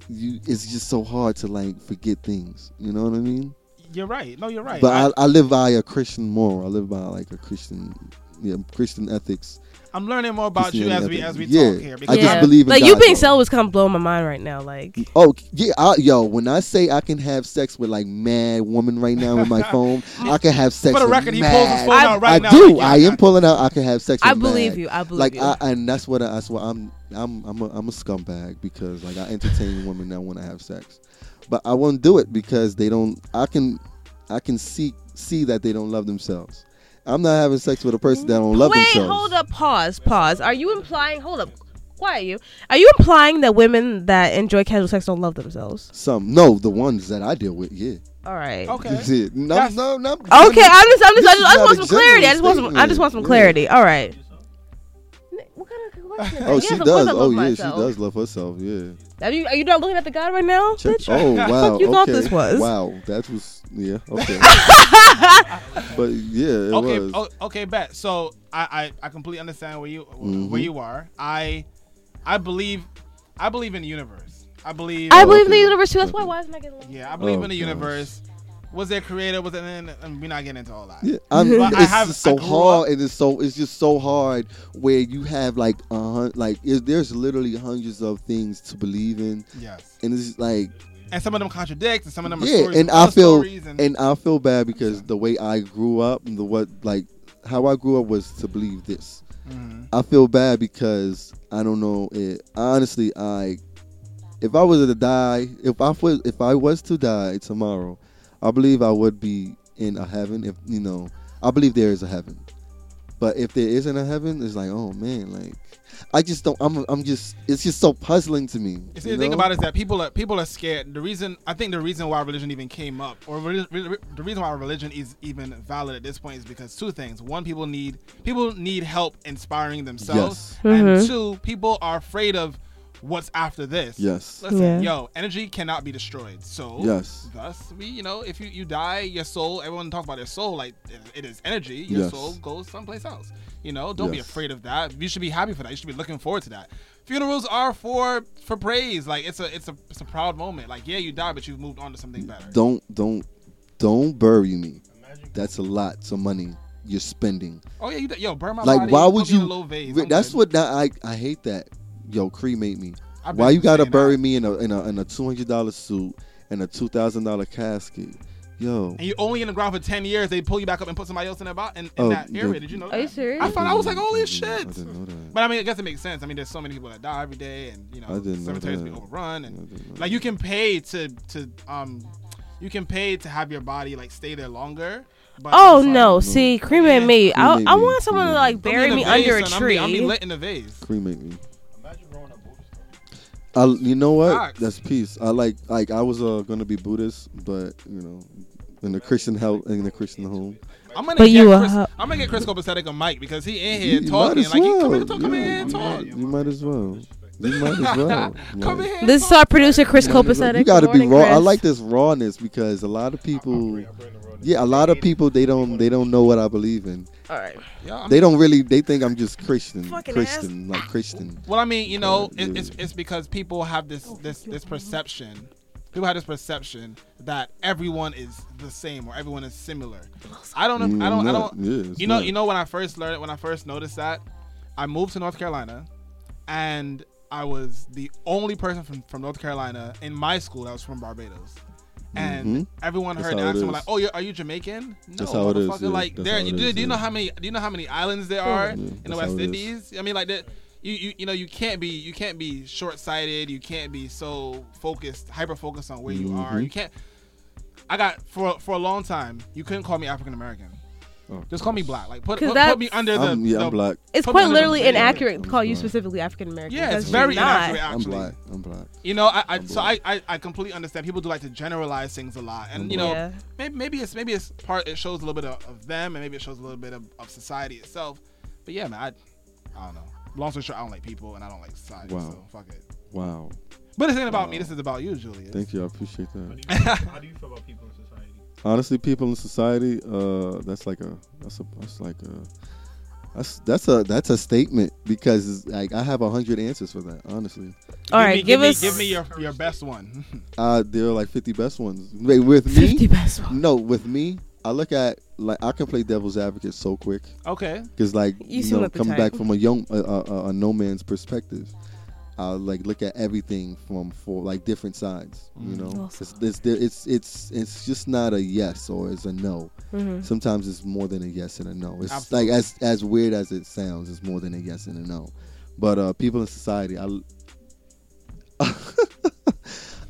you it's just so hard to like forget things. You know what I mean? You're right. No, you're right. But I, I, I live by a Christian moral. I live by like a Christian, yeah, Christian ethics. I'm learning more about you as we as we Yeah. talk here I because just yeah. believe in like God, you being though. self was kind of blowing my mind right now. Like Oh yeah, I, yo. When I say I can have sex with like mad woman right now with my phone, I can have sex. for the with record, he mad. pulls his phone I- out right I now. do. like, yeah, I am pulling out. I can have sex. With I believe mad. you. I believe Like you. I, and that's what I, that's what I'm. I'm I'm a, I'm a scumbag because like I entertain women that want to have sex, but I won't do it because they don't. I can I can see see that they don't love themselves. I'm not having sex with a person that don't love Wait, themselves. Wait, hold up, pause, pause. Are you implying? Hold up, quiet you. Are you implying that women that enjoy casual sex don't love themselves? Some no, the ones that I deal with, yeah. All right. Okay. That's. No, no, no. Okay, I'm just, I'm just, I just, I just want some clarity. I just want some, I just want some clarity. All right. What kind of question? Oh, Yeah, she of course does. I Oh, yeah, myself. she does love herself. Yeah. Are you, are you not looking at the guy right now? Check- Bitch? Oh wow. Fuck you thought this was? Wow, that was yeah. Okay. but yeah, it okay, was. o- okay, bet. So I, I, I completely understand where you Mhm. where you are. I I believe I believe in the universe. I believe I believe in the universe too. That's why. Okay. Why isn't I getting? yeah, I believe Oh, in the gosh. universe. Was there creator? Was it? And and we're not getting into all that. Yeah, I'm, But it's I have- so I hard, up- and it's so it's just so hard where you have like a hun- like it, there's literally hundreds of things to believe in, Yes. and it's like And some of them contradict, and some of them are yeah, stories and I feel and, and I feel bad because the way I grew up and the what like how I grew up was to believe this. Mhm. I feel bad because I don't know it. Honestly, I if I was to die, if I was if I was to die tomorrow, I believe I would be in a heaven. If you know, I believe there is a heaven. But if there isn't a heaven, it's like, oh man, like I just don't. I'm. I'm just. It's just so puzzling to me. You see, you the thing about it is that people are people are scared. The reason I think the reason why religion even came up, or re- re- the reason why religion is even valid at this point, is because two things: one, people need people need help inspiring themselves, Yes. and Mhm. two, people are afraid of what's after this. Yes. Listen, Yeah. yo, energy cannot be destroyed. So Yes. thus we, you know, if you you die, your soul. Everyone talks about their soul like it- it is energy. Your Yes. soul goes someplace else. You know, don't be afraid of that. You should be happy for that. You should be looking forward to that. Funerals are for for praise. Like it's a it's a it's a proud moment. Like yeah, you die, but you've moved on to something better. Don't don't don't bury me. That's a lot of money you're spending. Oh yeah, you di- yo burn my like body. why would you a vase. That's good. what that I I hate that yo cremate me why you gotta bury that. me in a in a in a two hundred dollar suit and a two thousand dollar casket yo And you're only in the ground for ten years. They pull you back up and put somebody else in that bo- in, in Oh, that area. Did you know? Are you that? serious? I found I was like, holy I shit. didn't know that. But I mean, I guess it makes sense. I mean, there's so many people that die every day, and you know, cemeteries that. be overrun, and like you can pay to to um, you can pay to have your body like stay there longer. But Oh it's like, no! no. See, cremate me. I, Cremate I me, want someone to like bury in me a vase, under a tree. I'm be, I'll be lit in a vase. cremate me I, you know what Facts. that's peace I like like I was uh, gonna be Buddhist but you know in the Christian help in the Christian home I'm gonna But get you a Chris, hu- I'm gonna get Chris Copacetic a mic because he in here you talking might as like he come well. in, come in here and you talk. might- you might as well you might as well Come Like, in here. This is our producer Chris You Copacetic. You gotta Good be morning, raw. I like this rawness because a lot of people, yeah, a lot of people they don't they don't know what I believe in. All right. Yeah, I'm- They don't really. They think I'm just Christian, Fucking Christian, like Christian. Well, I mean, you know, Yeah. it, it's it's because people have this this this perception. People have this perception that everyone is the same or everyone is similar. I don't know. I don't. I don't. yeah, you know. not. You know when I first learned when I first noticed that, I moved to North Carolina, and I was the only person from from North Carolina in my school that was from Barbados. And Mhm. everyone heard the accent, were like, "Oh, you're, are you Jamaican?" No, That's how it is, yeah. Like, That's there. You, do, is, do you know yeah. how many? Do you know how many islands there are in the West how it is. Indies? I mean, like that. You, you you know you can't be you can't be short sighted. You can't be so focused, hyper focused on where you are. You can't. I got for for a long time. You couldn't call me African American. Oh, Just call me black. Like put 'Cause put, put me that's- under the. I'm, yeah, the I'm black. It's Put quite me under literally the- inaccurate to call you specifically African American. Yeah, it's very you're not. inaccurate. I'm Actually, black. I'm black. you know, I, I so I. I I completely understand. People do like to generalize things a lot, and you know, Yeah. maybe, maybe it's maybe it's part. It shows a little bit of, of them, and maybe it shows a little bit of, of society itself. But yeah, man, I I don't know. Long story short, I don't like people, and I don't like society. Wow. So fuck it. Wow. But this ain't about me. This is about you, Julius. Thank you. I appreciate How that. do, you how do you feel about people in society? Honestly, people in society, uh, that's like a that's a that's like a that's that's a that's a statement because like I have a hundred answers for that. Honestly, All Give right, me, give me, us give me your your best one. uh, there are like fifty best ones. Wait, with me? 50 best ones. No, with me, I look at like I can play devil's advocate so quick okay. because like You you, know like coming back from a young a, a, a- a no man's perspective. I like look at everything from for like different sides. You know, Also. it's, it's it's it's it's just not a yes or it's a no. Mhm. Sometimes it's more than a yes and a no. It's Absolutely. like as as weird as it sounds, it's more than a yes and a no. But uh, people in society, I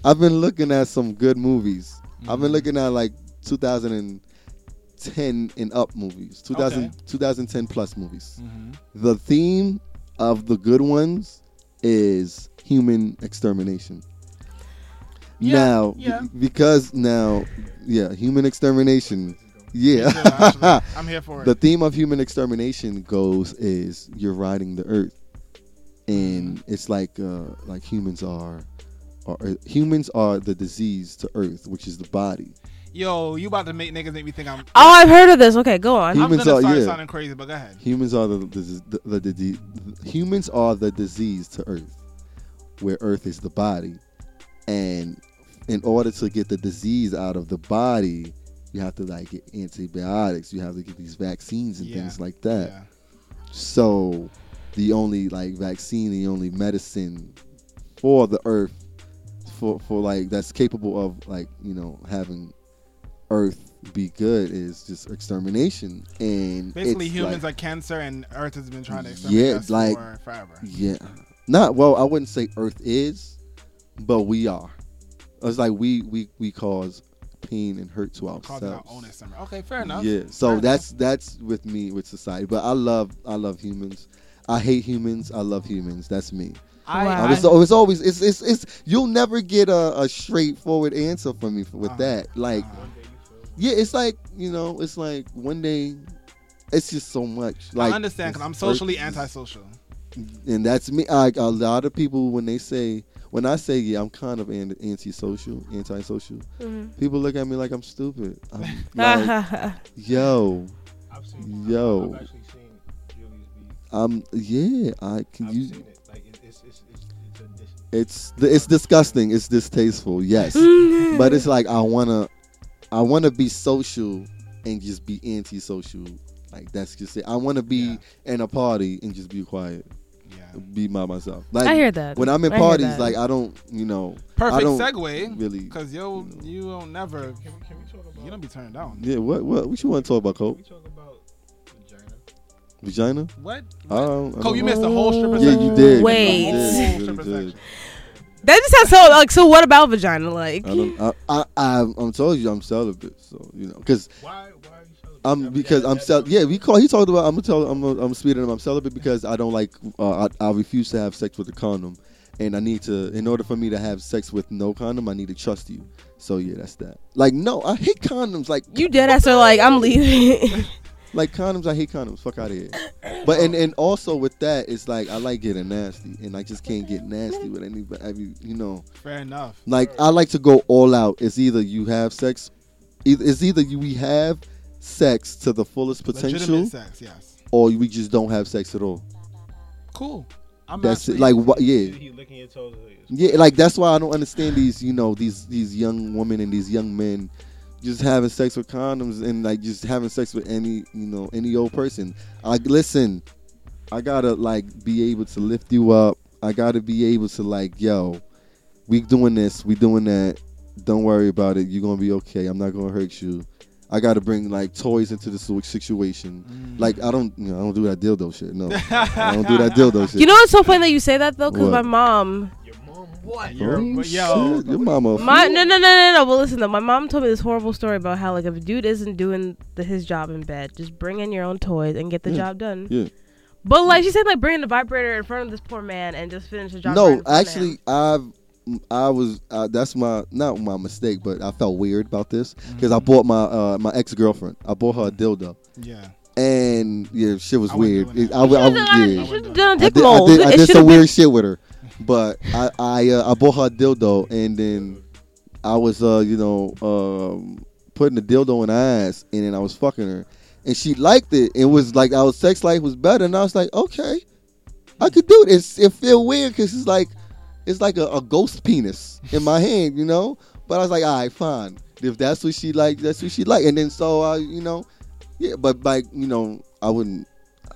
I've been looking at some good movies. I've been looking at like 2010 and up movies, 2000 Okay. 2010 plus movies. Mm-hmm. The theme of the good ones is human extermination. Yeah, now, yeah. be- because now, yeah, human extermination. Yeah. I'm here for it. the theme of human extermination goes is you're riding the earth, and Mm-hmm. it's like uh, like humans are, are humans are the disease to earth, which is the body. Yo, you about to make niggas make me think I'm. Oh, I've heard of this. Okay, go on. I'm Humans gonna are- start yeah. sounding crazy, but go ahead. Humans are the the, the, the, the humans are the disease to earth, where earth is the body, and in order to get the disease out of the body, you have to like get antibiotics. You have to get these vaccines and Yeah. things like that. Yeah. So the only like vaccine, the only medicine for the earth for for like that's capable of like, you know, having earth be good is just extermination and Basically, it's humans like, are cancer, and Earth has been trying to exterminate Yeah, us like- for forever. yeah. Not well, I wouldn't say earth is, but we are. It's like we we we cause pain and hurt to Causing our ourselves. own extermination. Okay, fair enough. Yeah, so Fair that's that's with me with society. But I love I love humans. I hate humans. I love humans. That's me. I, Wow. I I, was always always it's it's, it's you'll never get a, a straightforward answer from me with Uh-huh. that. Like Uh-huh. Yeah, it's like you know, it's like one day, it's just so much. Like I understand because I'm socially earth- antisocial. and that's me. Like a lot of people when they say when I say yeah, I'm kind of an- antisocial, antisocial. Mhm. People look at me like I'm stupid. I'm like, yo, I've seen. Yo. I've actually seen Julius. I'm yeah. I can I've you. seen it. Like it's it's it's it's It's it's disgusting. It's distasteful. Yes, but it's like I wanna, I wanna be social and just be antisocial. Like that's just it. I wanna be in a party and just be quiet, Yeah. be by myself. Like I hear that. when I'm in I parties, like I don't, you know, I Perfect don't segue. really. Because yo, you don't never, Can we, can we talk about? you don't be turned down. Yeah, what what what you want to talk about, Can Cole? we talk about vagina? Vagina? What? I don't, I Cole, you missed the whole stripper section. Yeah, you did. Wait. You did. You really stripper did. Section. that just sounds so like. So what about vagina? Like, I don't. I, I, I I'm told you I'm celibate, so you know, because Why? Why are you celibate? I'm That- because that- I'm that- cel- yeah we call he talked about I'm gonna tell I'm gonna, I'm speeding him I'm celibate because I don't like uh, I, I refuse to have sex with a condom and I need to in order for me to have sex with no condom I need to trust you so yeah that's that like no I hate condoms like you dead ass are like, I'm leaving. like condoms I hate condoms fuck out of here but and and also with that it's like I like getting nasty and I just can't get nasty with anybody every you know Fair enough. like I like to go all out it's either you have sex it's either you we have sex to the fullest potential Legitimate sex, yes. or we just don't have sex at all. Cool. I'm That's it. Like what? Yeah, He licking your toes. like, yeah. Like that's why I don't understand these. You know, these these young women and these young men just having sex with condoms and like just having sex with any you know any old person. Like listen, I gotta like be able to lift you up. I gotta be able to like yo, we doing this, we doing that. Don't worry about it. You're gonna be okay. I'm not gonna hurt you. I gotta bring like toys into the si- situation. Mm. Like I don't, you know, I don't do that dildo shit. No, I don't do that dildo shit. you know what's so funny that you say that though? Because my mom, Your mom. What? You're, Oh, but yo, shit, your mama. My no no no no no. But listen though, my mom told me this horrible story about how like if a dude isn't doing the, his job in bed, just bring in your own toys and get the Yeah. job done. Yeah. But like she said, like bring the vibrator in front of this poor man and just finish the job. No, in front actually, I've I was uh, that's my not my mistake, but I felt weird about this because I bought my uh, my ex girlfriend. I bought her a dildo, yeah. and yeah, shit was I weird. It- that. I, would- I, You would- should've done- you yeah. should've done a I dick did, I mold. did, I It did some should've been- weird shit with her, but I I uh, I bought her a dildo, and then I was uh you know um putting the dildo in her ass, and then I was fucking her, and she liked it. It was like our sex life was better, and I was like, okay, I could do it. It's, it feel weird because it's like it's like a, a ghost penis in my hand, you know. But I was like, all right, fine. If that's what she like, that's what she like. And then so I, you know, yeah. But like you know, I wouldn't,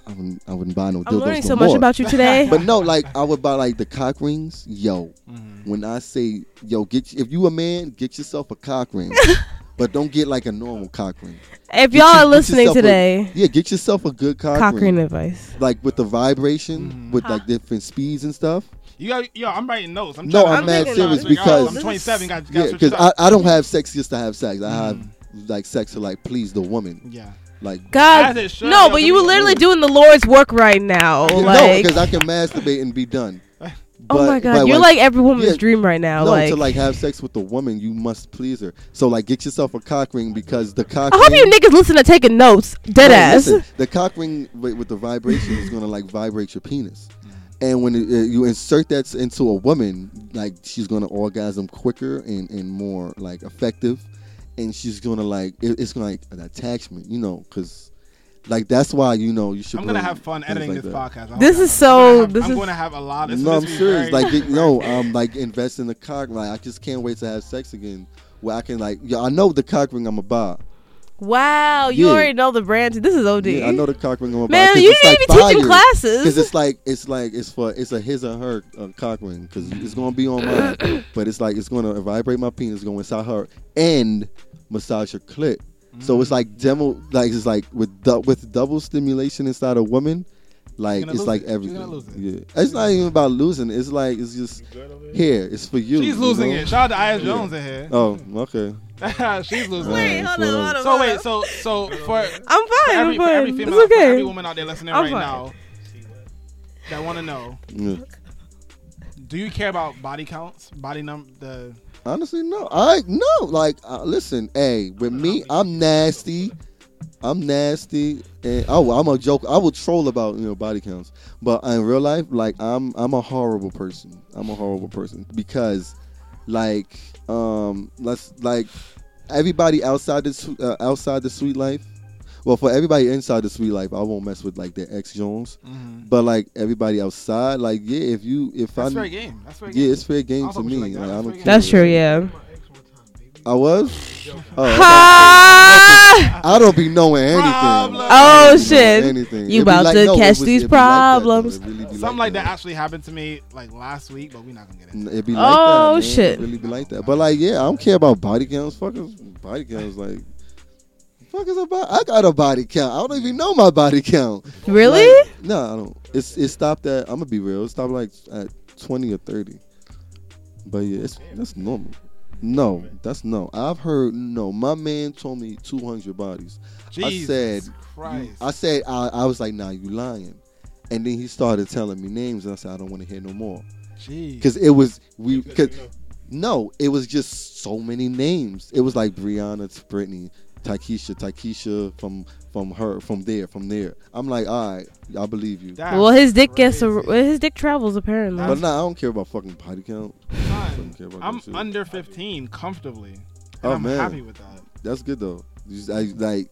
I wouldn't, I wouldn't buy no dildos I'm learning no so much about you today. But no, like I would buy like the cock rings. Yo, Mm-hmm. when I say yo, get if you a man, get yourself a cock ring, but don't get like a normal cock ring. if Get y'all you- are listening yourself a- today, yeah, get yourself a good cock, cock ring, ring advice. like with the vibration, Mhm. with like different speeds and stuff. You got yo. I'm writing notes. I'm No, trying to- I'm mad serious about Like, because oh, I'm 27. Got, got yeah, because I. I don't have sex just to have sex. I have Mm. like sex to like please the woman. yeah. Like God, As should, no, yo, but you were literally doing the Lord's work right now. no, like, because I can masturbate and be done. oh But- my God, you're like every woman's yeah, dream right now. no, like, to like have sex with the woman, you must please her. So like, get yourself a cock ring because the cock. I hope you niggas listen to taking notes, dead No, ass. listen, the cock ring with, with the vibration is gonna like vibrate your penis, and when it, uh, you insert that into a woman, like she's gonna orgasm quicker and, and more like effective, and she's gonna like it, it's gonna like an attachment, you know, because like that's why you know you should. I'm gonna have fun editing like this that. podcast. I This hope is I'm so- gonna have- this I'm is- going to have a lot. This, no, this I'm will serious. Like, it, no, um, like invest in the cock. Like, I just can't wait to have sex again. Where I can like, yeah, I know the cock ring I'm about. Wow, you Yeah. already know the brand. This is OD. Yeah, I know the cock ring I'm about. Man, 'cause you it's didn't like even teach in fire. classes. Because it's like it's like it's for it's a his or her uh, cock ring because it's gonna be on mine, but it's like it's gonna vibrate my penis, go inside her and massage her clit. So it's like demo, like it's like with du- with double stimulation inside a woman, like it's like it. Everything. it. Yeah, it's not even about losing. It's like it's just here. It's for you. She's you losing know? it. Shout out to Aya Jones in here. Oh, okay. She's losing Wait, hold on, so- hold on. So wait, so so for I'm for fine. every, I'm for every female, It's for every woman out there listening I'm right fine. now that want to know, Yeah. do you care about body counts, body num the Honestly, no. I no. Like, uh, listen, hey, with me, I'm nasty. I'm nasty, and oh, I'm a joke. I will troll about you know body counts, but in real life, like I'm I'm a horrible person. I'm a horrible person because, like, um, let's like everybody outside the uh, outside the sweet life. Well, for everybody inside the sweet life, I won't mess with like their ex Jones. But like everybody outside, like yeah, if you if that's I fair game. That's fair yeah, game. it's fair game to fuck with you me. like that. Like, I don't care. That's true. Yeah. I was. Oh, okay. Ah! I don't be knowing anything. Problem. Oh, I don't be knowing shit. Anything. You It be about to no, catch was- these it be like that, problems. Really Something like that that. actually happened to me like last week, but we're not gonna get into. N- It be like Oh, that. man. shit. It really be like that. But like, yeah, I don't care about body counts. Fuckers, body counts. Like, fuck is about? I got a body count. I don't even know my body count. Really? Like, no, I don't. It's it stopped at. I'm gonna be real. It stopped like at 20 or 30. But yeah, it's that's normal. No, that's no. I've heard no. My man told me 200 bodies. I said, Christ. I said, I, I was like, nah, you lying. And then he started telling me names, and I said, I don't want to hear no more. Because it was, we, cause, no, it was just so many names. It was like Brianna to Brittany, Takesha, Takesha from from her, from there, from there. I'm like, all right, I believe you. That's Well, his dick gets a, crazy. Er, his dick travels apparently. But nah, I don't care about fucking body count. Fine. Care about I'm that shit. under 15 comfortably. And Oh, I'm man. happy with that. That's good though. Just, I, like,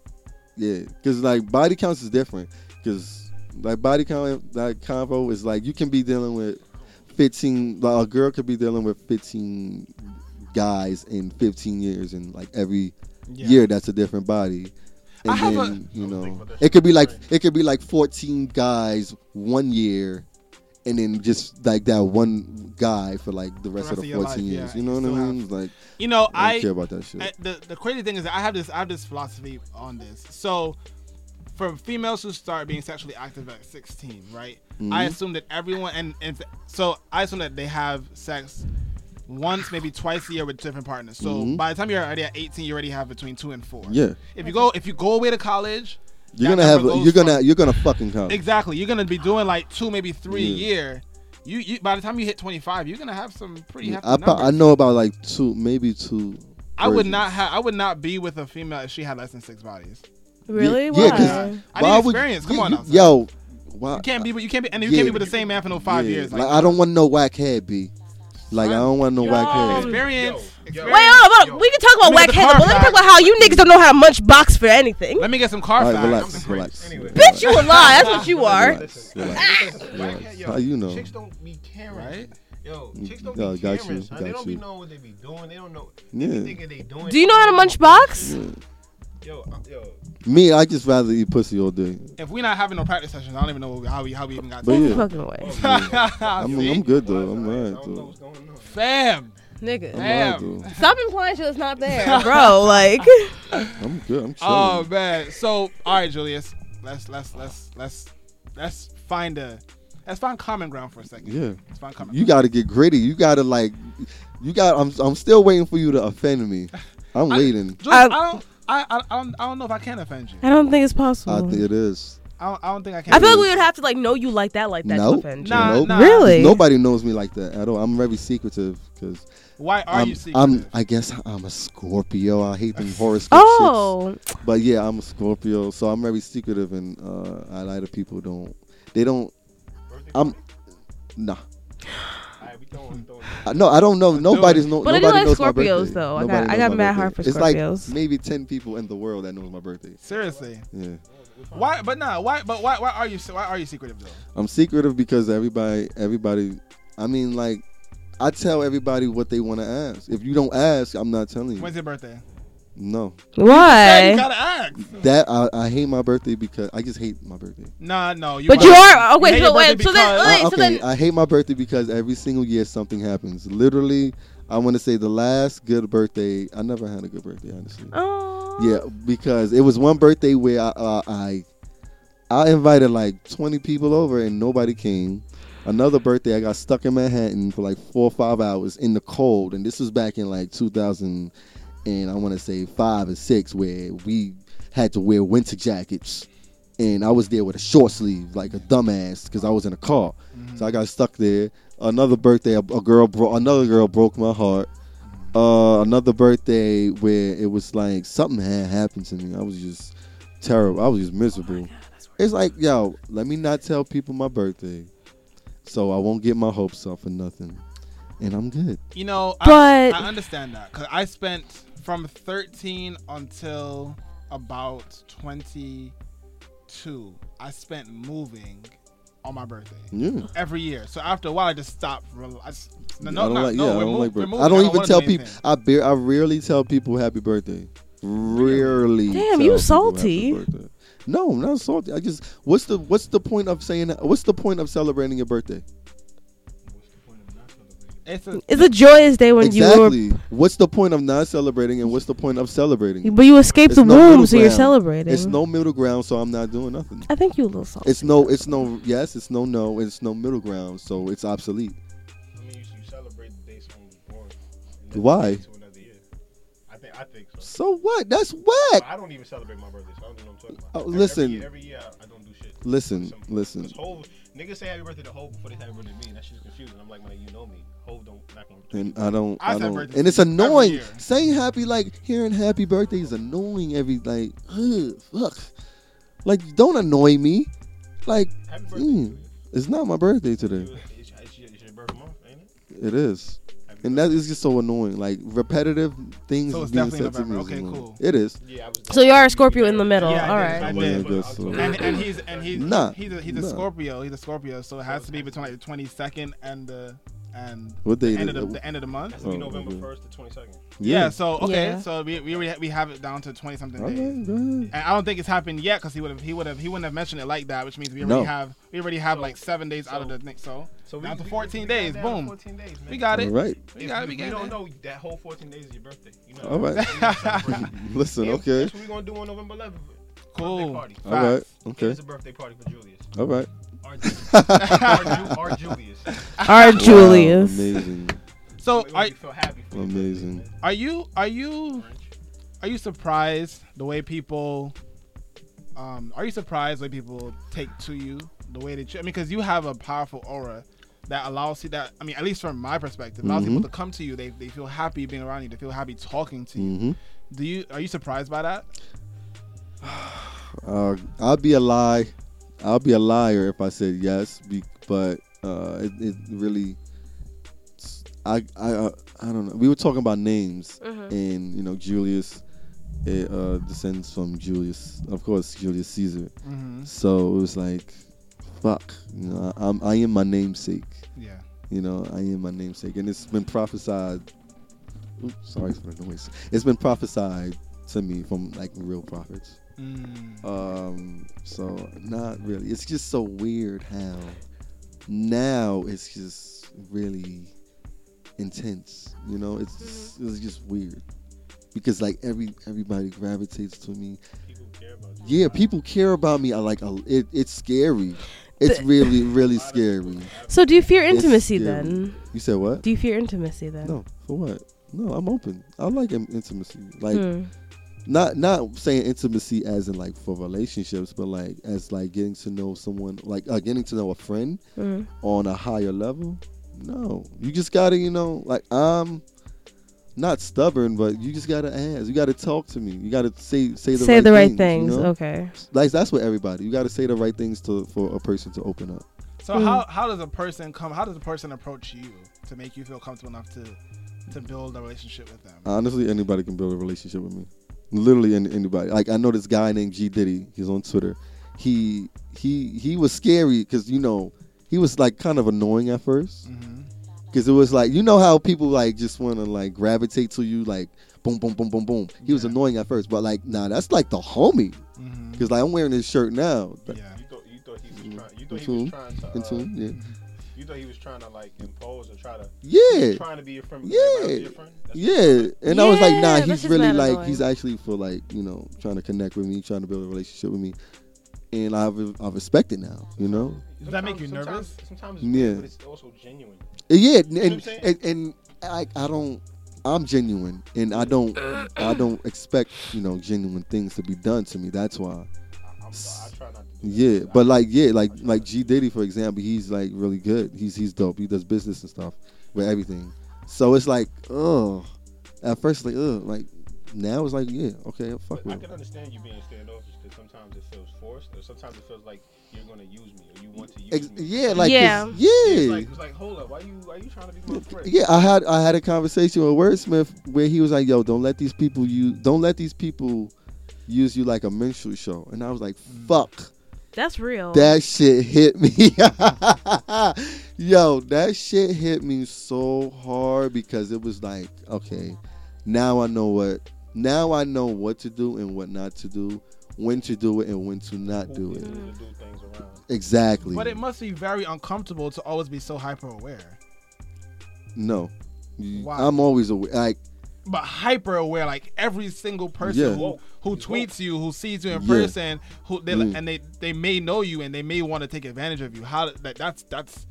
yeah, because like body counts is different. Because like body count, like convo is like you can be dealing with fifteen. Like a girl could be dealing with fifteen guys in fifteen years, and like every Yeah. year that's a different body. And I have a- then you know it could be like it could be like fourteen guys one year. And then just like that one guy for like the rest, rest of of the your life, fourteen yeah, years, you you know what I mean? have- Like You know, I don't I, care about that shit. I- the the crazy thing is that I have this I have this philosophy on this. So for females who start being sexually active at 16, right? Mm-hmm. I assume that everyone and, and so I assume that they have sex once, maybe twice a year with different partners. So Mhm. by the time you're already at 18, you already have between two and four. Yeah. If you go if you go away to college, You're gonna have. You're gonna. from- You're gonna fucking come. exactly. You're gonna be doing like two, maybe three a year. You, you by the time you hit 25, you're gonna have some pretty hefty I, numbers. I know about like two, maybe two. I would not have. I would not be with a female if she had less than six bodies. Really? Yeah, Why? 'cause I why need would- experience. Come you- on you- now. Yo, why? You can't be. with- You can't be. And you Yeah. can't be with the same man for no five yeah, years. Like, I don't want no whack head, b. Like I don't want no whack head. experience. Wait, experience. hold on, hold on. We can talk about Let me whack get head, but let me talk about how you niggas don't know how to munch box for anything. Let me get some car All right, facts. relax, relax. Anyway. Bitch, you a lie. That's what you are. Relax, relax, relax. How you know? Chicks don't be caring. Right? Yo, chicks don't Yo, be got caring. you, son. got They don't be you. knowing what they be doing. They don't know. Yeah. They thinking they doing. Do you know how to munch box? Yo, uh, yo. Me, I just rather eat pussy all day. If we're not having no practice sessions, I don't even know how we how we even got. But yeah, Fucking way. I'm, I'm good though. I'm I alright though. what's going. Fam, Nigga. I'm alright Damn. though. Stop implying shit that's not there, bro. Like, I'm good. I'm oh, chilling. Oh man. So all right, Julius. Let's let's let's let's let's find a let's find common ground for a second. Yeah. Let's find common. You got to get gritty. You got to like. You got. I'm. I'm still waiting for you to offend me. I'm I- waiting. Julius, I, I- don't. I, I I don't I don't know if I can offend you. I don't think it's possible. I think it is. I don't, I don't think I can. I feel like we would have to like know you like that, like that to offend you. Nah, Nope. nah. Really? Nobody knows me like that at all. I'm very secretive because Why are I'm, you secretive? I'm. I guess I'm a Scorpio. I hate them horoscope shits. Oh, But yeah, I'm a Scorpio, so I'm very secretive, and uh, I like the people don't. They don't. I'm. Nah. Alright, we throwing, throwing. I- uh, No, I don't know. Nobody's no. But I do nobody like knows my Scorpios, birthday. though. I got- I got my mad birthday. heart for It's like maybe ten people in the world that knows my birthday. Seriously. Yeah, Why? But nah. Why? But why? Why are you? Why are you secretive though? I'm secretive because everybody, everybody. I mean, like, I tell everybody what they want to ask. If you don't ask, I'm not telling you. When's your birthday? No, Hey, you why? gotta ask. that I, I hate my birthday because I just hate my birthday. Nah, no. You But you are okay. hate So your wait. So then, because- wait, I- so okay, then, I hate my birthday because every single year something happens. Literally, I want to say the last good birthday. I never had a good birthday, honestly. oh, Yeah, because it was one birthday where I, uh, I I invited like 20 people over and nobody came. Another birthday, I got stuck in Manhattan for like four or five hours in the cold, and this was back in like 2000 and I want to say five or six, where we had to wear winter jackets, and I was there with a short sleeve like a dumbass because I was in a car, so I got stuck there. Another birthday, a, a girl bro- another girl broke my heart. Uh, another birthday where it was like something had happened to me. I was just terrible. I was just miserable. it's like, yo, let me not tell people my birthday, so I won't get my hopes up for nothing, and I'm good. You know, But- I, I understand that because I spent from 13 until about 22. I spent moving on my birthday Yeah. every year. So after a while, I just stopped. I just, no, I no, don't like. no, yeah, I don't mov- like we're birthday. moving. I don't even tell people. I bar- I rarely tell people happy birthday. Rarely. Damn, tell you salty. No, not salty. I just what's the what's the point of saying that? What's the point of celebrating your birthday? It's a, it's a joyous day when you exactly. What's the point of not celebrating and what's the point of celebrating? but you escaped It's the no womb, middle so you're celebrating. It's no middle ground, so I'm not doing nothing. I think you a little salty. It's no. It's no. Yes. It's no. No. It's no middle ground, so it's obsolete. I mean, you, you celebrate the day someone born. Why? to another year. I think. I think so. So what? That's whack. I don't even celebrate my birthday, so I don't know what I'm talking about. Oh, Every- listen. Every year, every year I, I don't do shit. Listen, Some- listen. 'cause Hov, niggas say happy birthday to Hov before they say happy birthday to me. and That shit's confusing. I'm like, man, you know me. Hov don't not gonna. And I don't. I I, don't. And it's annoying. Saying happy, like hearing happy birthday is annoying. Every like, ugh, fuck. Like, don't annoy me. Like, Happy birthday. mm, Julius. it's not my birthday today. It's, it's, it's your birth month, ain't it? It is. Happy And that is just so annoying. Like repetitive things So it's being said to me. Okay, cool. It is. Yeah, so you are a Scorpio in the middle. Yeah, I did. I did. I guess so. and and he's and he's Nah, he's a, he's a nah. Scorpio. He's a Scorpio, so it has to be between like the twenty second and the and What day the end is of the, the end of the month. Has to be Oh, November okay. first to twenty second. Yeah. So okay. Yeah. So we we already ha- we have it down to twenty something days. right. And I don't think it's happened yet because he would have he would have he wouldn't have mentioned it like that, which means we already No. have we already have So- like seven days out of the next. So So Down to 14 we days, down to boom. 14 days, man. we got it. All right. We got it. We We got don't it. know that whole 14 days is your birthday. You know. All right. We're not celebrating. Listen, okay. That's what we're gonna do on November 11th. Cool. party. All right. Okay. It's a birthday party for Julius. All right. Our, our, Ju- our Julius. Our Julius. Wow, amazing. So It are make you feel happy for Amazing. birthday, are you are you are you surprised the way people um are you surprised the way people take to you the way they tr- I mean because you have a powerful aura that allows you that I mean at least from my perspective allows Mhm. people to come to you they, they feel happy being around you they feel happy talking to you hmm do you are you surprised by that Uh, I'll be a lie. I'll be a liar if I said yes, be, but uh, it, it really. I I uh, I don't know. We were talking about names, Mhm. and you know Julius, it uh, descends from Julius, of course Julius Caesar. mm-hmm. So it was like, fuck. You know, I, I'm I am my namesake. yeah You know, I am my namesake, and it's been prophesied. Oops, sorry for the noise. It's been prophesied to me from like real prophets. Mm. Um, so not really. It's just so weird how now it's just really intense. You know, it's just, it's just weird because like every everybody gravitates to me. People care about you. Yeah, people care about me. I like a, it. It's scary. It's The- really really scary. So do you fear intimacy then? You said what? Do you fear intimacy then? No, for what? No, I'm open. I like intimacy. Like Hmm. Not not saying intimacy as in like for relationships, but like as like getting to know someone, like uh, getting to know a friend Mhm. on a higher level. No, you just gotta, you know, like I'm not stubborn, but you just gotta ask. You gotta talk to me. You gotta say say the Say right the right things. things. you know? Okay. Like that's what everybody. You gotta say the right things to for a person to open up. so Mm. how how does a person come how does a person approach you to make you feel comfortable enough to to build a relationship with them Honestly, anybody can build a relationship with me. Literally, any, anybody. Like I know this guy named G Diddy. He's on Twitter. He he he was scary because you know he was like kind of annoying at first mm-hmm. because it was like you know how people like just want to like gravitate to you like boom boom boom boom boom. He was annoying at first, but like nah, that's like the homie Mm-hmm. because like I'm wearing this shirt now. yeah You thought you thought he was Mm. trying. You thought he was trying to. In Uh, tune, yeah, You thought he was trying to like impose or try to. yeah. Trying to be your friend. Yeah. because your friend? That's Yeah, and I was like, nah, he's really like, annoying. he's actually for like, you know, trying to connect with me, trying to build a relationship with me, and I've I respect it now, you know. Does that make you Sometimes- nervous? Sometimes, sometimes it's Yeah. but it's also genuine. Yeah, and and, I'm and, and I I don't. I'm genuine, and I don't I don't expect you know genuine things to be done to me. That's why. I, I'm, I try not to. Do Yeah, but like yeah, like like G Diddy for example, he's like really good. He's he's dope. He does business and stuff with everything. So it's like, oh, at first like, oh, like now it's like, yeah, okay, I'll fuck But I with can understand you being standoffish because sometimes it feels forced, or sometimes it feels like you're gonna use me or you want to use Ex- me. yeah, like Yeah. 'cause- It's yeah. like, it's like, hold up, why you why you trying to be my friend? Yeah, I had I had a conversation with Wordsmith where he was like, "Yo, don't let these people use don't let these people use you like a minstrel show." And I was like, mm. "Fuck." That's real. That shit hit me. Yo, that shit hit me so hard because it was like, okay, now I know what now I know what to do and what not to do, when to do it and when to not do it. it. is to do things around. Exactly. But it must be very uncomfortable to always be so hyper aware. no. You- Why? I'm always aware. Like But hyper aware, like every single person Yeah. who, who tweets you, who sees you in Yeah. person, who they Mm. and they they may know you and they may want to take advantage of you. How that that's that's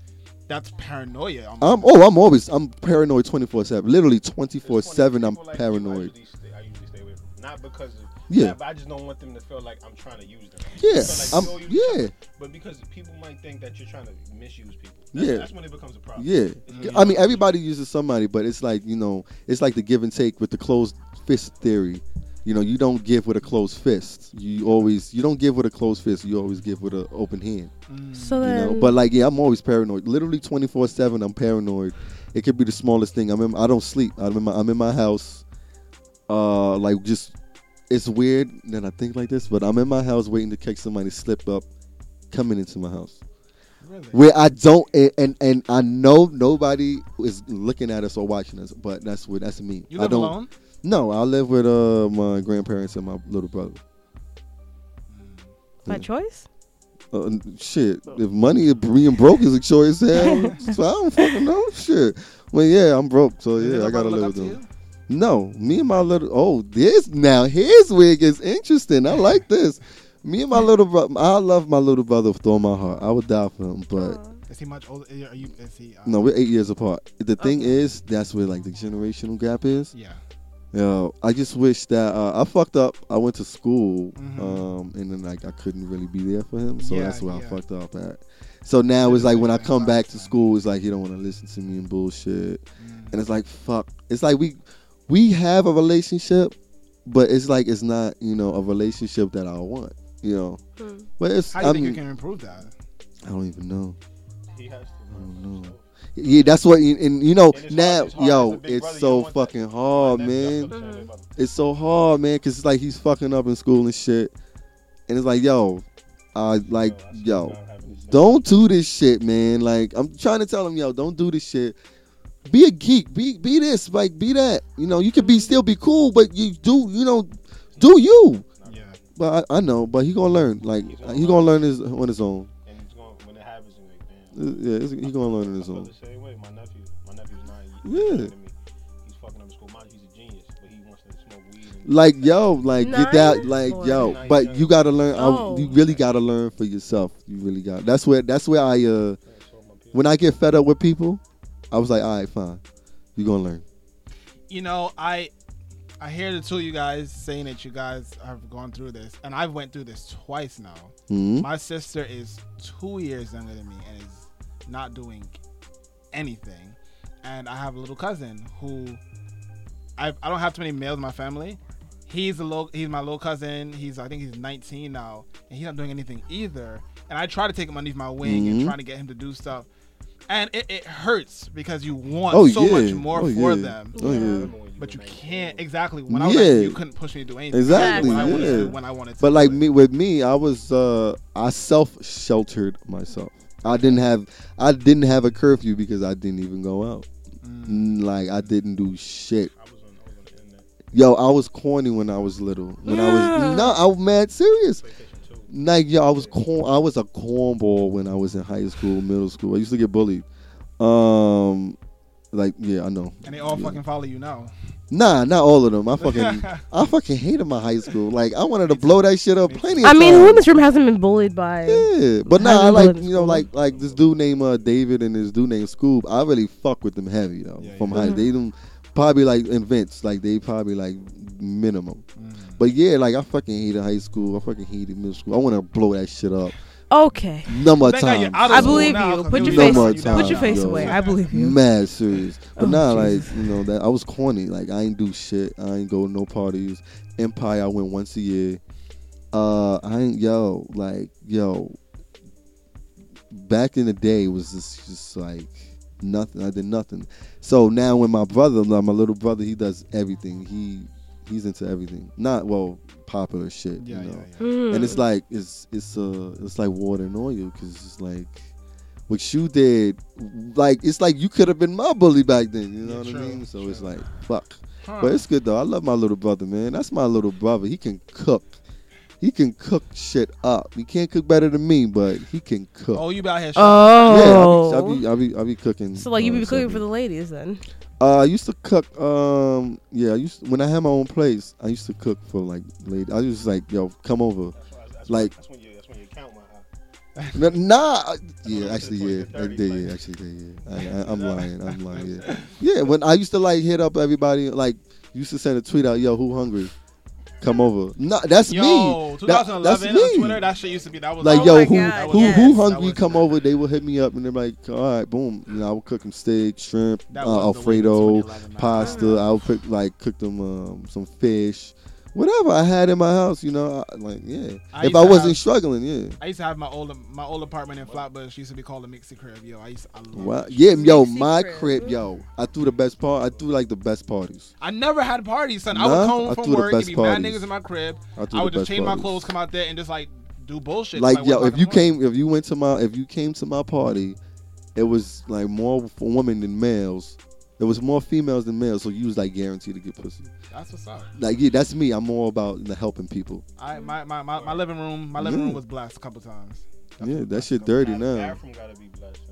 that's paranoia. almost. I'm oh, I'm always I'm paranoid 24/7. Literally 24/7 I'm people like you I paranoid. usually stay- I usually stay away. Not because of Yeah. that, but I just don't want them to feel like I'm trying to use them. Yeah, like, I'm- you yeah. trying- But because people might think that you're trying to misuse people. That's, Yeah. That's when it becomes a problem. Yeah. It's when you I mean everybody uses somebody, but it's like, you know, it's like the give and take with the closed fist theory. You know, you don't give with a closed fist. You always you don't give with a closed fist. You always give with an open hand. so You know, but like yeah, I'm always paranoid. Literally 24/7 I'm paranoid. It could be the smallest thing. I'm in, I don't sleep. I'm in my I'm in my house. Uh like just it's weird that I think like this, but I'm in my house waiting to catch somebody slip up coming into my house. Really? Where I don't and, and and I know nobody is looking at us or watching us, but that's what that's me. You I live don't alone? No, I live with uh my grandparents and my little brother. by choice. Uh, shit, if money being broke is a choice, hell, so I don't fucking know. Shit, well, yeah, I'm broke, so yeah, I gotta brother live with up to them. No, me and my little oh, this now his wig is interesting. I like this. Me and my little brother, I love my little brother with all my heart. I would die for him, but Is he much older? Are you? Is he? Uh, no, we're eight years apart. The thing is, that's where like the generational gap is. Yeah. Yo, I just wish that uh, I fucked up. I went to school, Mhm. um, and then like I couldn't really be there for him, so Yeah, that's where yeah. I fucked up at. So now it's like when I come back to school, it's like he don't want to listen to me and bullshit, Mm. and it's like fuck. It's like we we have a relationship, but it's like it's not you know a relationship that I want, you know. Hmm. But it's How do you I think you can improve that? I don't even know. He has to. I don't know. Yeah, that's what, and you know, And now, hard- yo, As it's so don't want that. fucking hard, My nephew, I man. feel the same way about him. It's so hard, man, because it's like he's fucking up in school and shit, and it's like, yo, uh, like, Yo, I see yo, John having the same- don't do this shit, man. Like, I'm trying to tell him, yo, don't do this shit. Be a geek, be be this, like, be that. You know, you could be still be cool, but you do, you know, do you. Yeah. But I, I know, but he gonna learn. Like, He's gonna he gonna learn his on his own. And it's going, when it happens, like, damn. Uh, Yeah, it's- he gonna learn on his own. the same way. My nephew, my nephew's nine years Yeah. younger than me. He's fucking up in school. Mind you, he's a genius, but he wants to smoke weed. Like yo like get that like Or- yo but you gotta learn I- Oh. you really gotta learn for yourself you really got that's where that's where i uh Yeah, so my peers- when i get fed up with people i was like all right fine You're gonna learn You know, I I hear the two of you guys saying that you guys have gone through this, and I've went through this twice now. Mhm. My sister is two years younger than me and is not doing anything, and I have a little cousin who I I don't have too many males in my family. He's a little, he's my little cousin. He's I think he's 19 now, and he's not doing anything either. And I try to take him underneath my wing and Mhm. trying to get him to do stuff, and it, it hurts because you want oh so yeah much more oh, for yeah. them. oh Yeah. yeah Remember when But you can't exactly when I was Yeah. like, you couldn't push me to do anything. Exactly, When I wanted to when I wanted to. but like it. me with me i was uh i self sheltered myself i didn't have i didn't have a curfew because i didn't even go out Mm. Like i didn't do shit I was on, I was on the internet. yo i was corny when i was little when i was no i was mad serious PlayStation 2. Like yo, I was corn. I was a cornball when I was in high school, middle school. I used to get bullied. Um, like yeah, I know. and they all Yeah. fucking follow you now. Nah, not all of them. I fucking, I fucking hated my high school. Like I wanted to blow that shit up plenty of I mean, who in this room hasn't been bullied by? Yeah, but nah, I like you know like like this dude named uh, David and this dude named Scoob. I really fuck with them heavy though. Yeah, from yeah. high, Mhm. they them probably like invents like they probably like minimum. Mm. But yeah, like I fucking hated high school. I fucking hated middle school. I want to blow that shit up. Okay, Number of Thank times. I believe now, you. 'cause Put you your face. Put time, your face yo. away. I believe you. mad serious. But Oh, nah, Jesus. like you know that I was corny. Like I ain't do shit. I ain't go to no parties. Empire, I went once a year. Uh, I ain't yo like yo. Back in the day, it was just just like nothing. I did nothing. So now when my brother, like my little brother, he does everything. He he's into everything. Not well popular shit. Yeah, you know. yeah. Mm. And it's like it's it's uh it's like water and oil because it's like what you did, like it's like you could have been my bully back then. You know Yeah, what true, I mean? So it's like fuck. Huh. But it's good though. I love my little brother, man. That's my little brother. He can cook. He can cook shit up. He can't cook better than me, but he can cook. oh, you be out here. Oh. Yeah, I be, I be, I be, I be cooking. so like you uh, be cooking something. for the ladies then? Uh, I used to cook. Um, yeah, I used to, when I had my own place. I used to cook for like lady. I was like, yo, come over. That's, that's, Like- that's when you, that's when you count my Nah, yeah, actually, yeah, 20s I did, 30s, yeah, actually, did, yeah. I, I'm lying, I'm lying, yeah. Yeah, when I used to like hit up everybody, like used to send a tweet out, yo, who hungry? Come over. No, that's Yo, me. That- 2011 that's on me. Twitter, that shit used to be that was Like Oh yo, who God, who yes. who hungry? Come over. They will hit me up and they're like, all right, boom. You know, I will cook them steak, shrimp, uh, was the wave of Alfredo, pasta. I'll cook like cook them um, some fish, whatever I had in my house. You know, I, like yeah. I if I wasn't have- struggling, yeah. I used to have my old my old apartment in Flatbush used to be called a mixie crib. Yo, I used I love Wow. that Yeah, yo, Mixie my crib. crib, yo. I threw the best part. I threw like the best parties. I never had parties, son. I Nah, would come I from threw the work, it'd best be mad niggas in my crib. I threw I the would just best change my clothes, come out there, and just like do bullshit. Like till, yo, if you o'clock came, if you went to my, if you came to my party, it was like more for women than males. It was more females than males, so you was like guaranteed to get pussy. that's what's up. Like yeah, that's me. I'm more about the helping people. I my, my, my, my living room my living Yeah. room was blessed a couple times. Yeah, that shit dirty now. Bathroom gotta be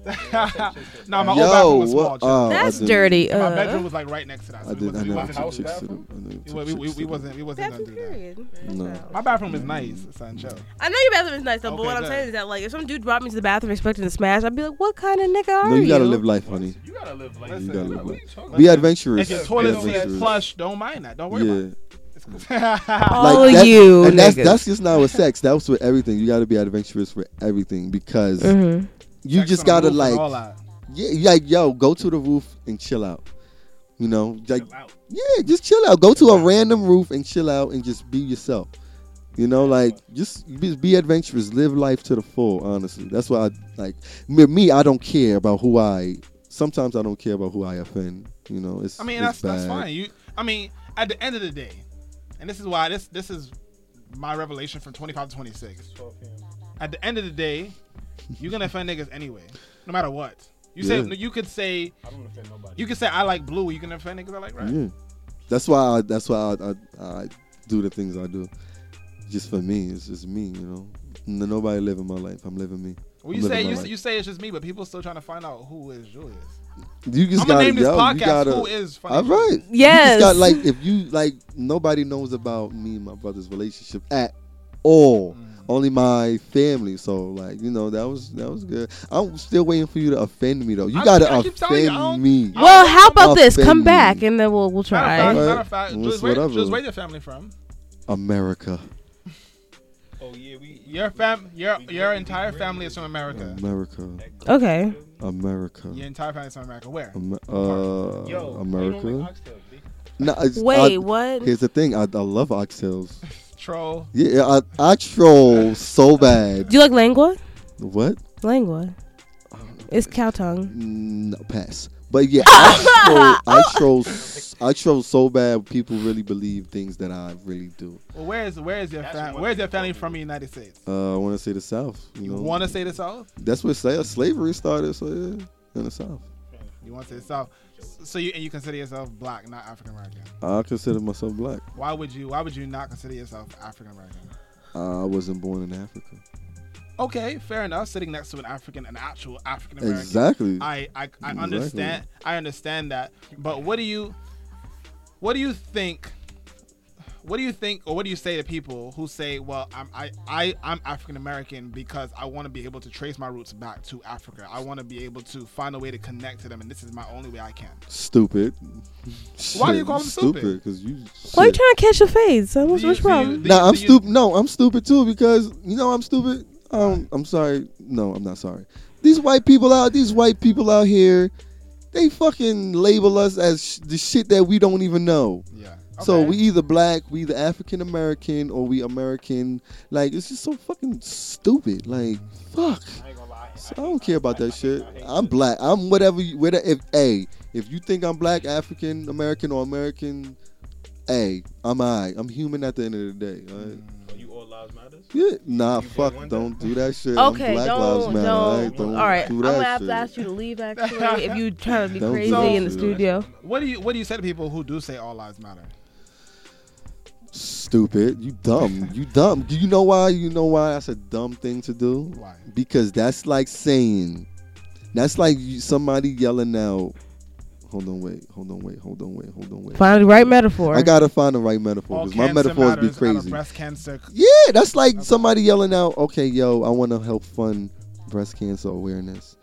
blessed. Man. Yeah, that shit- shit- Nah, my Yo, old bathroom was small. what- oh, That's didn't- dirty. my Uh, bedroom was like right next to that. So I we did. I wasn't- we never wasn't- took house chicks to the. bathroom? We, we, we, we wasn't we wasn't gonna bathroom do that. No. My bathroom is nice, son. Chill. I know your bathroom is nice though, but Okay, what I'm saying is that like if some dude brought me to the bathroom expecting to smash, I'd be like, "What kind of nigga are No, you?" you gotta live life, honey. You gotta live like Listen, You gotta live life. Be adventurous. If your Be toilet seat is adventurous. flush, don't mind that. Don't worry Yeah. about it. It's. All that- you and that's niggas. that's just not with sex. That's with everything. You got to be adventurous with everything because Mhm. You Sex just gotta like, all that. yeah, like yo, go to the roof and chill out. You know, like Chill out. yeah, just chill out. Go to a random roof and chill out and just be yourself. You know, like just be, be adventurous, live life to the full. Honestly, that's why I like me. me, I don't care about who I. Sometimes I don't care about who I offend. You know, it's. I mean, it's that's that's fine. You, I mean, at the end of the day, and this is why this this is my revelation from 25 to 26. At the end of the day, you're gonna offend niggas anyway, no matter what. You say Yeah. you could say I don't offend nobody. you could say I like blue. You can offend niggas I like red. Yeah, that's why. I, that's why I, I, I do the things I do. Just for me, it's just me. You know, N- nobody living my life. I'm living me. Well, I'm you say living my you, life. you say it's just me, but people still trying to find out who is Julius. You just I'm gotta gonna name this yo, podcast You gotta, "Who is Funny All right. Julius?" You Yes. just got like if you like nobody knows about me and my brother's relationship at all. Only my family. So like you know that was that was good. I'm still waiting for you to offend me though. You I- gotta I keep you, offend me. Well, how about this? Come me. back and then we'll we'll Matter of fact, try. Alright. matter of fact, Well, Jules, it's where, whatever. Jules, where your family from? America. Oh yeah, we. Your fam, your your entire family is from America. America. Okay. America. Your entire family is from America. Where? Am- uh, Yo, why you don't America. like oxtails, B? Nah, Wait, I- what? Here's the thing. I, I love oxtails. Troll. Yeah, I, I troll so bad. Do you like lengua? What? Lengua. It's cow tongue. No, pass. But yeah, I troll, I troll, s- I troll so bad. People really believe things that I really do. Well, where is where is your That's fam? Where's your family from? The United States. Uh, I want to say the South. You, You know, want to say the South? that's where slavery started. So yeah, in the South. You want to say the South? So you and you consider yourself black, not African American. I consider myself black. Why would you? Why would you not consider yourself African American? Uh, I wasn't born in Africa. Okay, fair enough. Sitting next to an African, an actual African American. Exactly. I, I, I Exactly. understand. I understand that. But what do you, what do you think? What do you think, or what do you say to people who say, "Well, I'm I, I I'm African American because I want to be able to trace my roots back to Africa. I want to be able to find a way to connect to them, and this is my only way I can." Stupid. Why do you Shit, call them stupid? Because you. Why are you trying to catch your fades? What's, Do you- what's do you- wrong? do Nah, I'm stupid. No, I'm stupid too because you know I'm stupid. Um, I'm sorry. No, I'm not sorry. These white people out, these white people out here, they fucking label us as sh- the shit that we don't even know. Yeah. So we either black, we either African American, or we American. Like it's just so fucking stupid. Like fuck. I ain't gonna lie. So I don't care about that shit. I'm black. I'm whatever. You, whatever. If a, if you think I'm black, African American, or American, a, I'm I. I'm human at the end of the day. alright? Are you all lives matters? Yeah, nah, You fuck, don't do that shit. I'm Okay, Black don't, Lives Matter, don't. alright? Don't All right, do I'm that gonna have shit. to ask you to leave. Actually, if you try to be Don't crazy that in the studio. What do you What do you say to people who do say all lives matter? Stupid, you dumb, you dumb. Do you know why? You know why that's a dumb thing to do? Why? Because that's like saying, that's like somebody yelling out. Hold on, wait, hold on, wait, hold on, wait, hold on, wait. Find the right metaphor. I gotta find the right metaphor because my metaphors be matters out crazy. breast cancer. Yeah, that's like somebody yelling out, "Okay, yo, I want to help fund breast cancer awareness."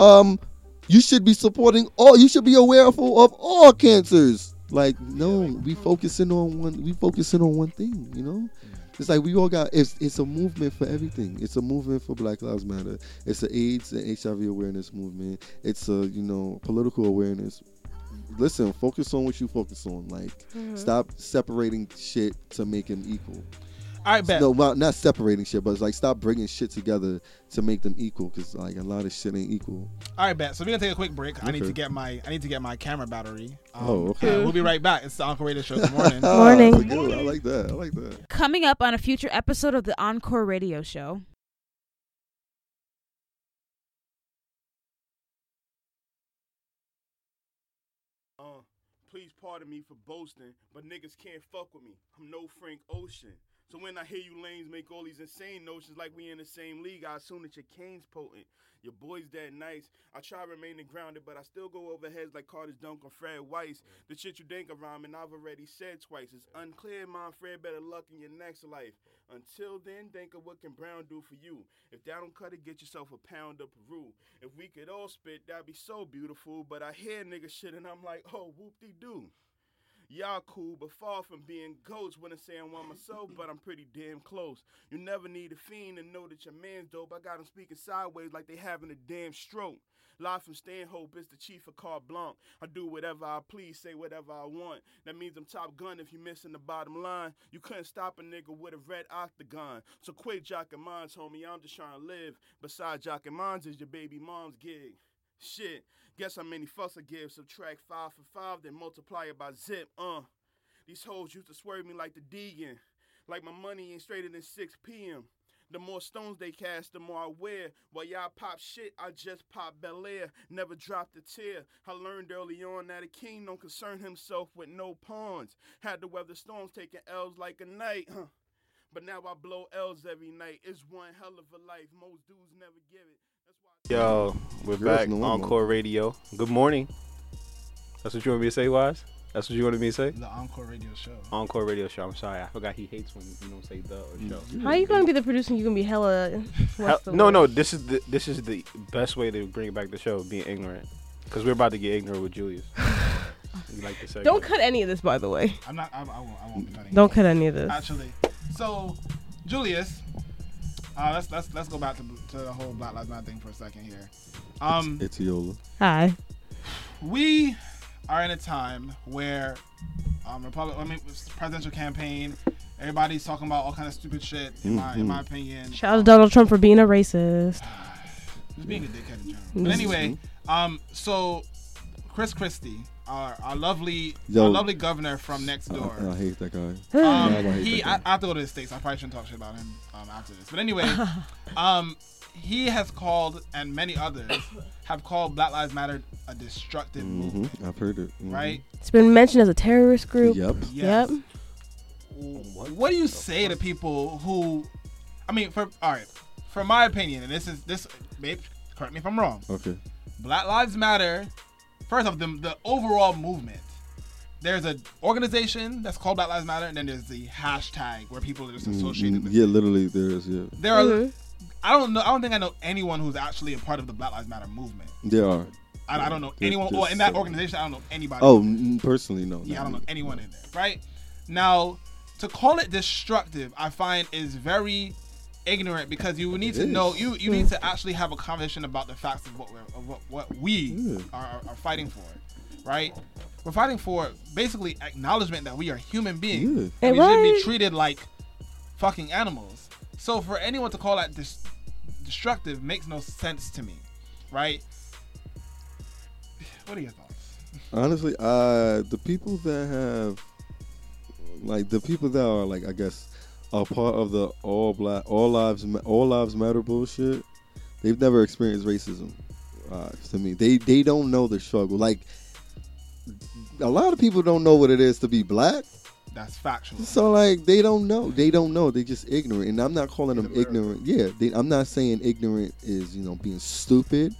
Um, you should be supporting all. You should be aware of, of all cancers. Like, no, we focusing on one. We focusing on one thing. You know, mm. it's like we all got. It's it's a movement for everything. It's a movement for Black Lives Matter. It's a AIDS and HIV awareness movement. It's a you know political awareness. Listen, focus on what you focus on. Like, mm-hmm. stop separating shit to make them equal. All right, bet. No, well, not separating shit, but it's like stop bringing shit together to make them equal. Cause like a lot of shit ain't equal. All right, bet. So we're gonna take a quick break. I need to get my I need to get my camera battery. Um, Oh, okay. and We'll be right back. It's the Uncle Radio Show. Good morning. Ah, Morning. that's a good. I like that. I like that. Coming up on a future episode of the Encore Radio Show. Uh, please pardon me for boasting, but niggas can't fuck with me. I'm no Frank Ocean. So when I hear you lanes make all these insane notions like we in the same league, I assume that your cane's potent. Your boy's dead nice. I try remaining grounded, but I still go over heads like Carter's dunk on Fred Weis. The shit you think of rhyming, I've already said twice. It's unclear, my Fred. Better luck in your next life. Until then, think of what can Brown do for you. If that don't cut it, get yourself a pound of Peru. If we could all spit, that'd be so beautiful. But I hear nigga shit and I'm like, oh, whoop de doo. Y'all cool, but far from being ghosts. Wouldn't say I'm one myself, but I'm pretty damn close. You never need a fiend to know that your man's dope. I got him speaking sideways like they having a damn stroke. Live from Stanhope, it's the chief of Carte Blanc. I do whatever I please, say whatever I want. That means I'm top gun if you missing the bottom line. You couldn't stop a nigga with a red octagon. So quit jocking minds, homie. I'm just trying to live. Besides jocking minds is your baby mom's gig. Shit, guess how many fucks I give. Subtract five for five, then multiply it by zip. Uh, these hoes used to swerve me like the Deegan. Like my money ain't straighter than 6 p.m. The more stones they cast, the more I wear. While y'all pop shit, I just pop Bel Air. Never dropped a tear. I learned early on that a king don't concern himself with no pawns. Had to weather storms, taking L's like a knight. Huh. But now I blow L's every night. It's one hell of a life. Most dudes never give it. That's why. Yo, we're Girls back in the on. Encore Radio. Good morning. That's what you want me to say, Wise? That's what you wanted me to say? The Encore Radio Show. Encore Radio Show. I'm sorry. I forgot he hates when you don't say the or mm, show. How are you gonna be the producer? and You gonna be hella. Hell- no, word? no. This is the this is the best way to bring back the show, being ignorant. Because we're about to get ignorant with Julius. you like to? Don't cut any of this, by the way. I'm not. I, I won't. I won't be cutting. Don't cut any of this. Actually, so Julius, uh, let's let's let's go back to, to the whole Black Lives Matter thing for a second here. Um, it's Itiola. Hi. we are in a time where um, Republic, I mean, presidential campaign. Everybody's talking about all kind of stupid shit. In my in my opinion, Shout out to Donald Trump for being a racist. Just being a dickhead in general. But anyway, um, so Chris Christie, our, our lovely, Yo. our lovely governor from next door. I, I hate that guy. Um, Yeah, I hate he, that I, guy. I have to go to the states. I probably shouldn't talk shit about him um, after this. But anyway, um, he has called, and many others have called Black Lives Matter a destructive movement. hmm I've heard it. Mhm. Right? It's been mentioned as a terrorist group. Yep. Yes. Yep. What do you say to people who, I mean, for all right, for my opinion, and this is this, babe, correct me if I'm wrong. Okay. Black Lives Matter. First off, the, the overall movement. There's an organization that's called Black Lives Matter, and then there's the hashtag where people are just associated Mhm. with. Yeah, literally, there is. Yeah, There are. Mhm. I don't know. I don't think I know anyone who's actually a part of the Black Lives Matter movement. there are. I, I don't know There's anyone. just Well, in that so- organization, I don't know anybody. Oh, mm, personally, no. Yeah, I don't know me. anyone in there. Right now, to call it destructive, I find is very ignorant because you need It to know you you need to actually have a conversation about the facts of what we're of what, what we Yeah. are, are, are fighting for, right? We're fighting for basically acknowledgement that we are human beings Yeah. and we Hey, should be treated like fucking animals. So for anyone to call that dis- destructive makes no sense to me, right? What are your thoughts? Honestly, uh, the people that have, like, the people that are like, I guess, a part of the all black, all lives, all lives matter bullshit. They've never experienced racism. Uh, to me, they they don't know the struggle. Like, a lot of people don't know what it is to be black. That's factual. So like they don't know. They don't know. They just ignorant. And I'm not calling them ignorant. Yeah, they, I'm not saying ignorant is you know being stupid.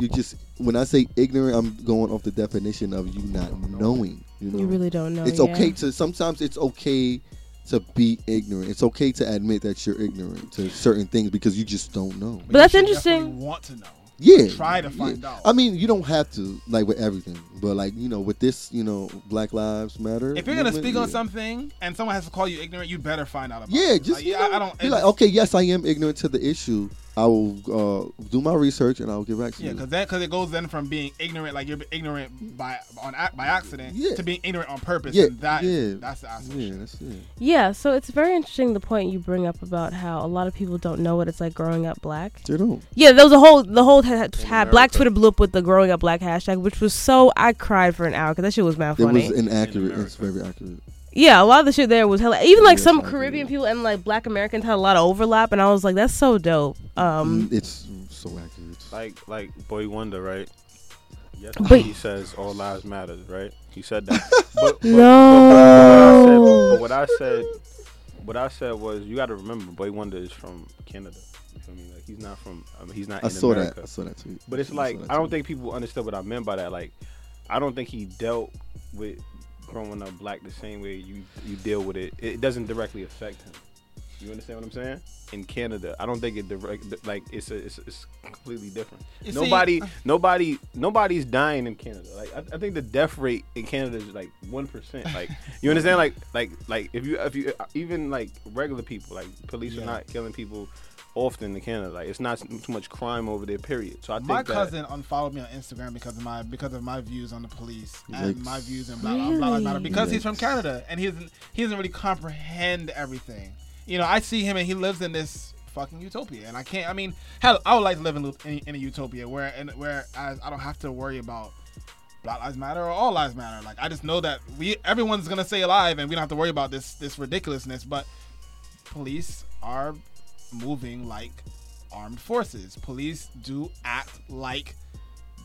You just when I say ignorant, I'm going off the definition of you not knowing. You know, You really don't know. it's yeah. okay to sometimes it's okay to be ignorant. It's okay to admit that you're ignorant to certain things because you just don't know. But that's you interesting. Want to know? Yeah, Try to yeah. find out. I mean, you don't have to like with everything, but like you know, with this, you know, Black Lives Matter. If you're gonna movement, speak on yeah. something and someone has to call you ignorant, you better find out about Yeah, it. just Like, you yeah, I- I don't. be like, okay, yes, I am ignorant to the issue. I will uh, do my research and I'll get back to Yeah, you. Yeah, because that because it goes then from being ignorant, like you're ignorant by on by accident, Yeah. to being ignorant on purpose. Yeah, and that yeah, that's the aspect. yeah, that's it. Yeah, so it's very interesting the point you bring up about how a lot of people don't know what it's like growing up black. They don't. Yeah, there was a whole the whole had, had Black Twitter blew up with the growing up black hashtag, which was so I cried for an hour because that shit was mad funny. It was inaccurate. In It's very accurate. Yeah, a lot of the shit there was hella. Even like some I agree. Caribbean people and like Black Americans had a lot of overlap, and I was like, that's so dope. Um, Mm, it's so accurate. Like like Boy Wonder, right? Yes, But- he says all lives matter, right? He said that. but, but, No. But, but what I said, what I said was you got to remember, Boy Wonder is from Canada. You feel me? Like he's not from. I mean, he's not. I in saw America. that. I saw that tweet. But it's I like I don't think people understood what I meant by that. Like, I don't think he dealt with growing up black the same way you you deal with it. It doesn't directly affect him. You understand what I'm saying? In Canada, I don't think it direct like it's a, it's, it's completely different. You nobody, uh, nobody, nobody's dying in Canada. Like I, I think the death rate in Canada is like one percent. Like you understand? Like like like if you if you even like regular people, like police Yeah. are not killing people often in Canada. Like it's not too much crime over there. Period. So I think my that, cousin unfollowed me on Instagram because of my because of my views on the police and Yikes. my views on Black, on Black Lives Matter because he's from Canada and he doesn't he doesn't really comprehend everything. You know, I see him and he lives in this fucking utopia, and I can't. I mean, hell, I would like to live in, in, in a utopia where and where I, I don't have to worry about Black Lives Matter or All Lives Matter. Like I just know that we everyone's gonna stay alive and we don't have to worry about this this ridiculousness. But police are moving like armed forces. Police do act like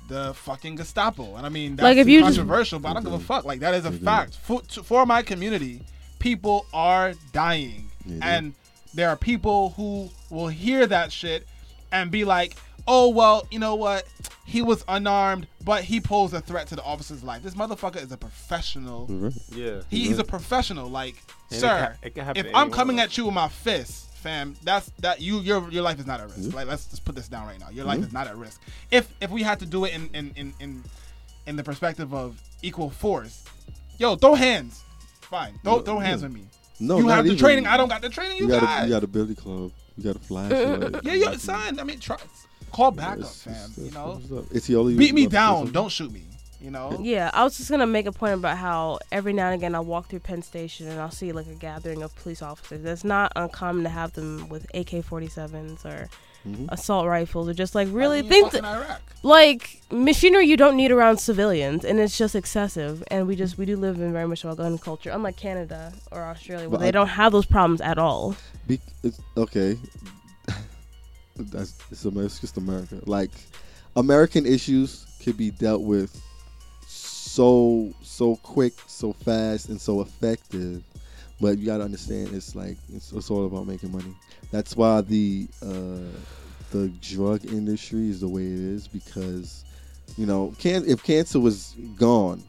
the fucking Gestapo, and I mean that's Like, if you just- controversial, but I don't give a fuck. Like that is a They do. fact for, for my community. People are dying, They do. and there are people who will hear that shit and be like, "Oh well, you know what? He was unarmed, but he posed a threat to the officer's life. This motherfucker is a professional. Right. yeah. He, he's a professional. Like, And it sir, it can if I'm coming else. at you with my fist, fam, that's that you your your life is not at risk. Mm-hmm. Like, let's just put this down right now. Your life mm-hmm. is not at risk. If if we had to do it in in in in, in the perspective of equal force, yo, throw hands. Fine, throw throw hands yeah. with me. No, you have the even. training. I don't got the training. You, You got got. a you got a billy club. You got a flashlight. yeah, yo, son. I mean, try, call backup, It's- fam. You know, what's up? It's the only beat me down. Don't shoot me. You know. Yeah, I was just gonna make a point about how every now and again I'll walk through Penn Station and I'll see like a gathering of police officers. It's not uncommon to have them with AK-47s or Mhm. assault rifles or just like really I things like machinery you don't need around civilians and it's just excessive. And we just we do live in very much of a gun culture, unlike Canada or Australia where But they I- don't have those problems at all. Be- it's, okay, that's it's, it's just America. Like American issues could be dealt with so so quick, so fast, and so effective. But you gotta understand, it's like it's, it's all about making money. That's why the uh, the drug industry is the way it is because you know, can if cancer was gone,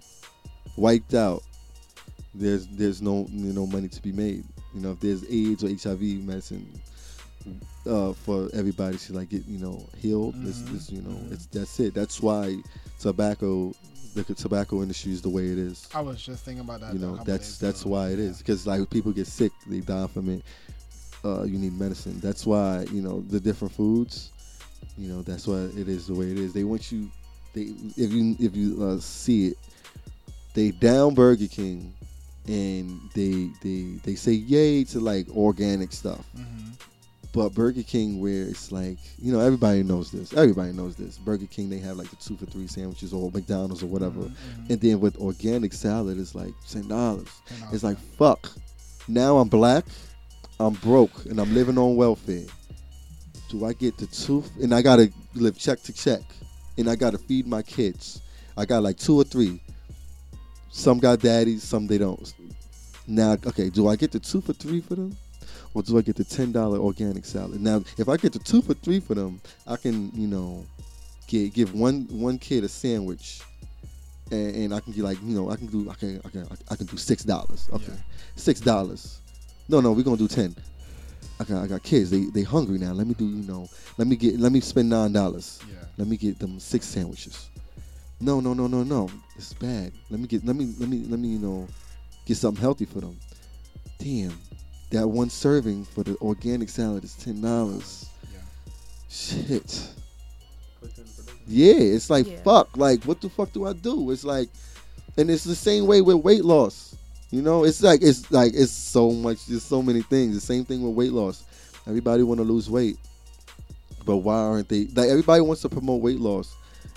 wiped out, there's there's no you know money to be made. You know, if there's AIDS or HIV medicine uh, for everybody to like get you know healed, it's, Mhm. it's you know Mhm. it's that's it. That's why tobacco the tobacco industry is the way it is. I was just thinking about that. You know, that's that's ago. why it is because like people get sick, they die from it. Uh, you need medicine. That's why you know the different foods. You know, that's why it is the way it is. They want you. They if you if you uh, see it, they down Burger King, and they they they say yay to like organic stuff. Mhm. But Burger King, where it's like, you know, everybody knows this. Everybody knows this. Burger King, they have like the two for three sandwiches or McDonald's or whatever. Mhm, mhm. And then with organic salad, it's like ten dollars. $10, It's like fuck. Now I'm black, I'm broke, and I'm living on welfare. Do I get the two? And I gotta live check to check, and I gotta feed my kids. I got like two or three. Some got daddies, some they don't. Now, okay, do I get the two for three for them? Or do I get the ten dollar organic salad? Now, if I get the two for three for them, I can, you know, get, give one one kid a sandwich, and, and I can get like, you know, I can do, I can, I can, I can do six dollars. Okay, Yeah. six dollars. No, no, we're gonna do ten. I got, I got kids. They, they hungry now. Let me do, you know, let me get, let me spend nine dollars. Yeah. Let me get them six sandwiches. No, no, no, no, no. It's bad. Let me get, let me, let me, let me, you know, get something healthy for them. Damn, that one serving for the organic salad is ten dollars. Yeah. Shit. Yeah, it's like Yeah. fuck. Like, what the fuck do I do? It's like, and it's the same way with weight loss. You know, it's like it's like it's so much. There's so many things. The same thing with weight loss. Everybody want to lose weight, but why aren't they? Like everybody wants to promote weight loss,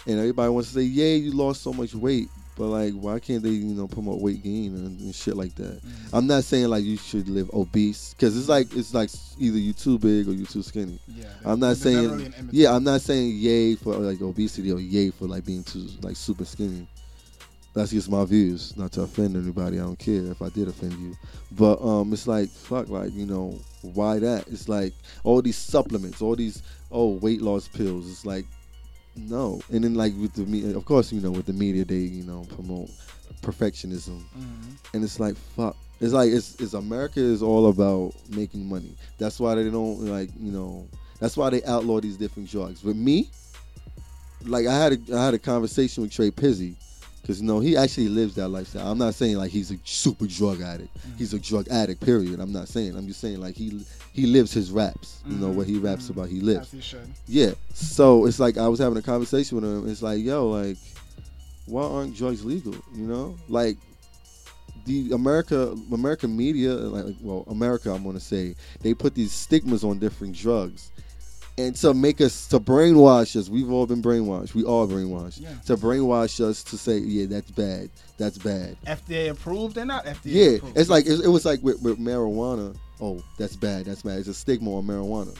and everybody wants to say, "Yeah, you lost so much weight." But like, why can't they, you know, promote weight gain and, and shit like that? I'm not saying like you should live obese because it's like it's like either you too big or you too skinny. Yeah. I'm not saying really yeah, I'm not saying yay for like obesity or yay for like being too like super skinny. that's just my views. Not to offend anybody. I don't care if I did offend you. But um, it's like fuck, like you know, why that? It's like all these supplements, all these oh weight loss pills. It's like no. And then like with the media, of course, you know, with the media, they you know promote perfectionism, mm-hmm. and it's like fuck. It's like it's, it's America is all about making money. That's why they don't like you know. That's why they outlaw these different drugs. With me, like I had a I had a conversation with Tray Pizzy because you know he actually lives that lifestyle. I'm not saying like he's a super drug addict. Mm-hmm. He's a drug addict. Period. I'm not saying. I'm just saying like he he lives his raps. You know what he raps mm-hmm. about. He lives. He should. Yeah. So it's like I was having a conversation with him. It's like, yo, like, why aren't drugs legal? You know, like the America American media, like, well, America, I'm gonna say, they put these stigmas on different drugs. And to make us to brainwash us, we've all been brainwashed. We all brainwashed. Yeah. To brainwash us to say, yeah, that's bad. That's bad. FDA approved and not FDA Yeah, approved. it's like it, it was like with, with marijuana. Oh, that's bad. That's bad. It's a stigma on marijuana.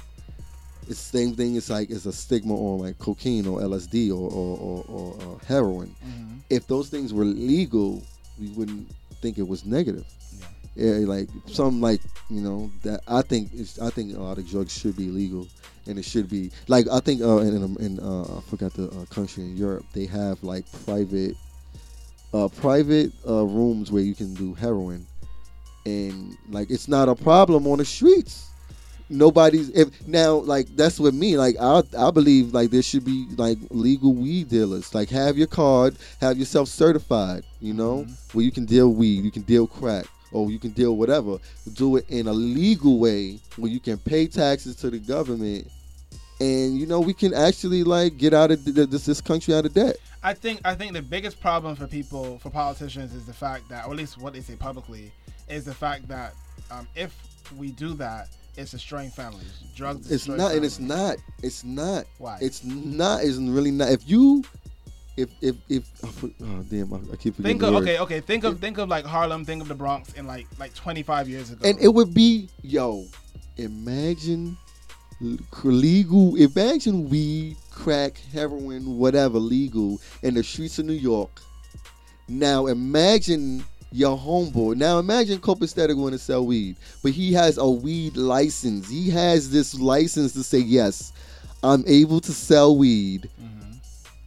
It's the same thing. It's like it's a stigma on like cocaine or LSD or or, or, or uh, heroin. Mm-hmm. If those things were legal, we wouldn't think it was negative. Yeah, like some like you know that I think it's, I think a lot of drugs should be legal and it should be like I think uh, in in, in uh, I forgot the uh, country in Europe they have like private uh, private uh, rooms where you can do heroin. And like it's not a problem on the streets. Nobody's if now like that's with me like i i believe like there should be like legal weed dealers. Like have your card have yourself certified you know where you can deal weed you can deal crack or you can deal whatever do it in a legal way where you can pay taxes to the government and you know we can actually like get out of th- this this country out of debt I think I think the biggest problem for people for politicians is the fact that, or at least what they say publicly, is the fact that um, if we do that, it's destroying families. Drugs. it's not and it's not it's not Why? it's not it's really not if you if if if oh damn I, I keep forgetting Think of okay, okay. Think of think of like Harlem. Think of the Bronx in like like 25 years ago. and it would be yo imagine legal imagine weed crack heroin whatever legal in the streets of new york now imagine your homeboy now imagine copacetic going to sell weed but he has a weed license he has this license to say yes i'm able to sell weed mm-hmm.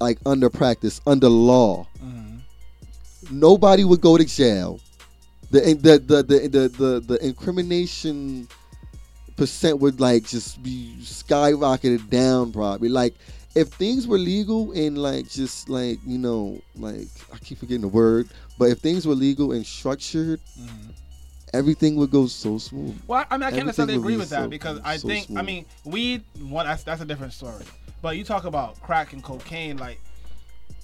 Like under practice under law. Mm-hmm. Nobody would go to jail. The the the the the, the, the incrimination percent would like just be skyrocketed down probably. Like if things were legal and like just like you know like i keep forgetting the word but if things were legal and structured mm-hmm. everything would go so smooth. Well, I mean, I can't Everything necessarily agree with that because I so think, I mean, weed. One, that's, that's a different story. But you talk about crack and cocaine. Like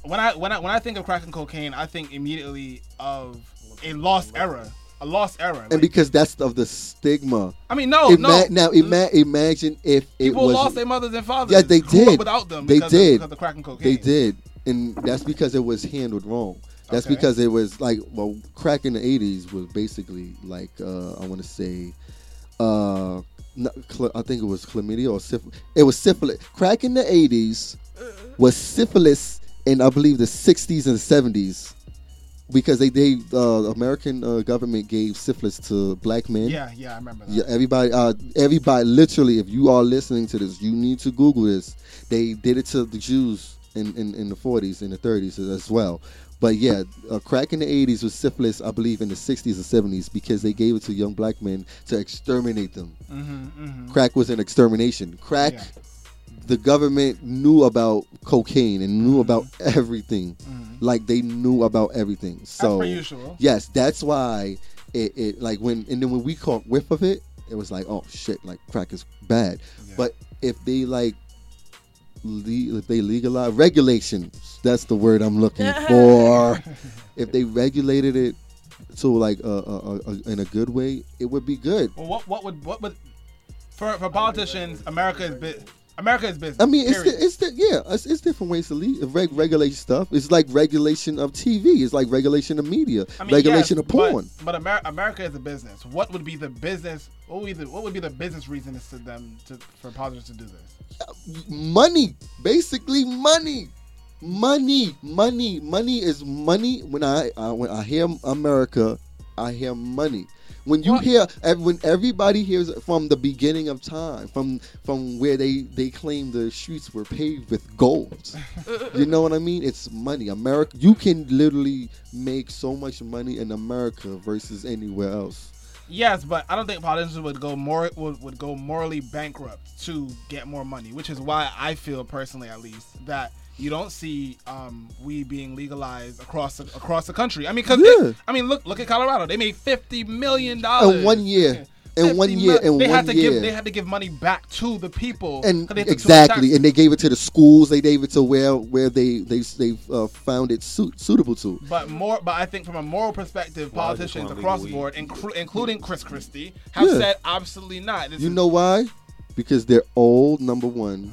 when I when I when I think of crack and cocaine, I think immediately of a lost era, a lost era. and because that's of the stigma I mean, no, Ima- no. now ima- imagine if it People was lost their mothers and fathers. Yeah, they did. without them They because of- did. because of crack and cocaine. They did, and that's because it was handled wrong. That's Okay. because it was like well, crack in the '80s was basically like uh, I want to say, uh, I think it was chlamydia or syphilis. It was syphilis. Crack in the '80s was syphilis in I believe the '60s and '70s. Because they, they uh, American uh, government gave syphilis to black men. Yeah, yeah, I remember that. Yeah, everybody, uh, everybody, literally, if you are listening to this, you need to Google this. They did it to the Jews in, in, in the 40s and the 30s as well. But yeah, uh, crack in the 80s was syphilis, I believe, in the 60s or 70s because they gave it to young black men to exterminate them. Mm-hmm, mm-hmm. Crack was an extermination. Crack, Yeah. the government knew about cocaine and Mm-hmm. knew about everything. Like they knew about everything. So yes, that's why it, it like when and then when we caught whiff of it, it was like oh shit, like crack is bad. But if they like le- if they legalize regulations, that's the word I'm looking for. if they regulated it to like uh, uh, uh, in a good way, it would be good. Well, what what would what would for for politicians? America is bu- America is business. I mean, it's the, it's the, yeah, it's, it's different ways to lead, reg, regulate stuff. It's like regulation of TV. It's like regulation of media, I mean, regulation yes, of porn. But, but Amer- America is a business. What would be the business? What would be the what would be the business reason to them to for politicians to do this? Uh, money, basically money. money, money, money is money. When I, I when I hear America, I hear money. When you hear, when everybody hears it from the beginning of time, from from where they they claim the streets were paved with gold, you know what I mean? It's money. America, you can literally make so much money in America versus anywhere else. Yes, but I don't think politicians would go more would, would go morally bankrupt to get more money, which is why I feel personally, at least, that you don't see um, weed being legalized across the, across the country. I mean, because Yeah. I mean, look look at Colorado. They made fifty million dollars In one year, in one year, mil- in they one had to year. give they had to give money back to the people and 'cause they took too much exactly, and they gave it to the schools. They gave it to where where they they they uh, found it suit, suitable to. But more, but I think from a moral perspective, Well, politicians across the board, inclu- including Chris Christie, have Yeah. said absolutely not. This You is- know why? Because they're old. Number one.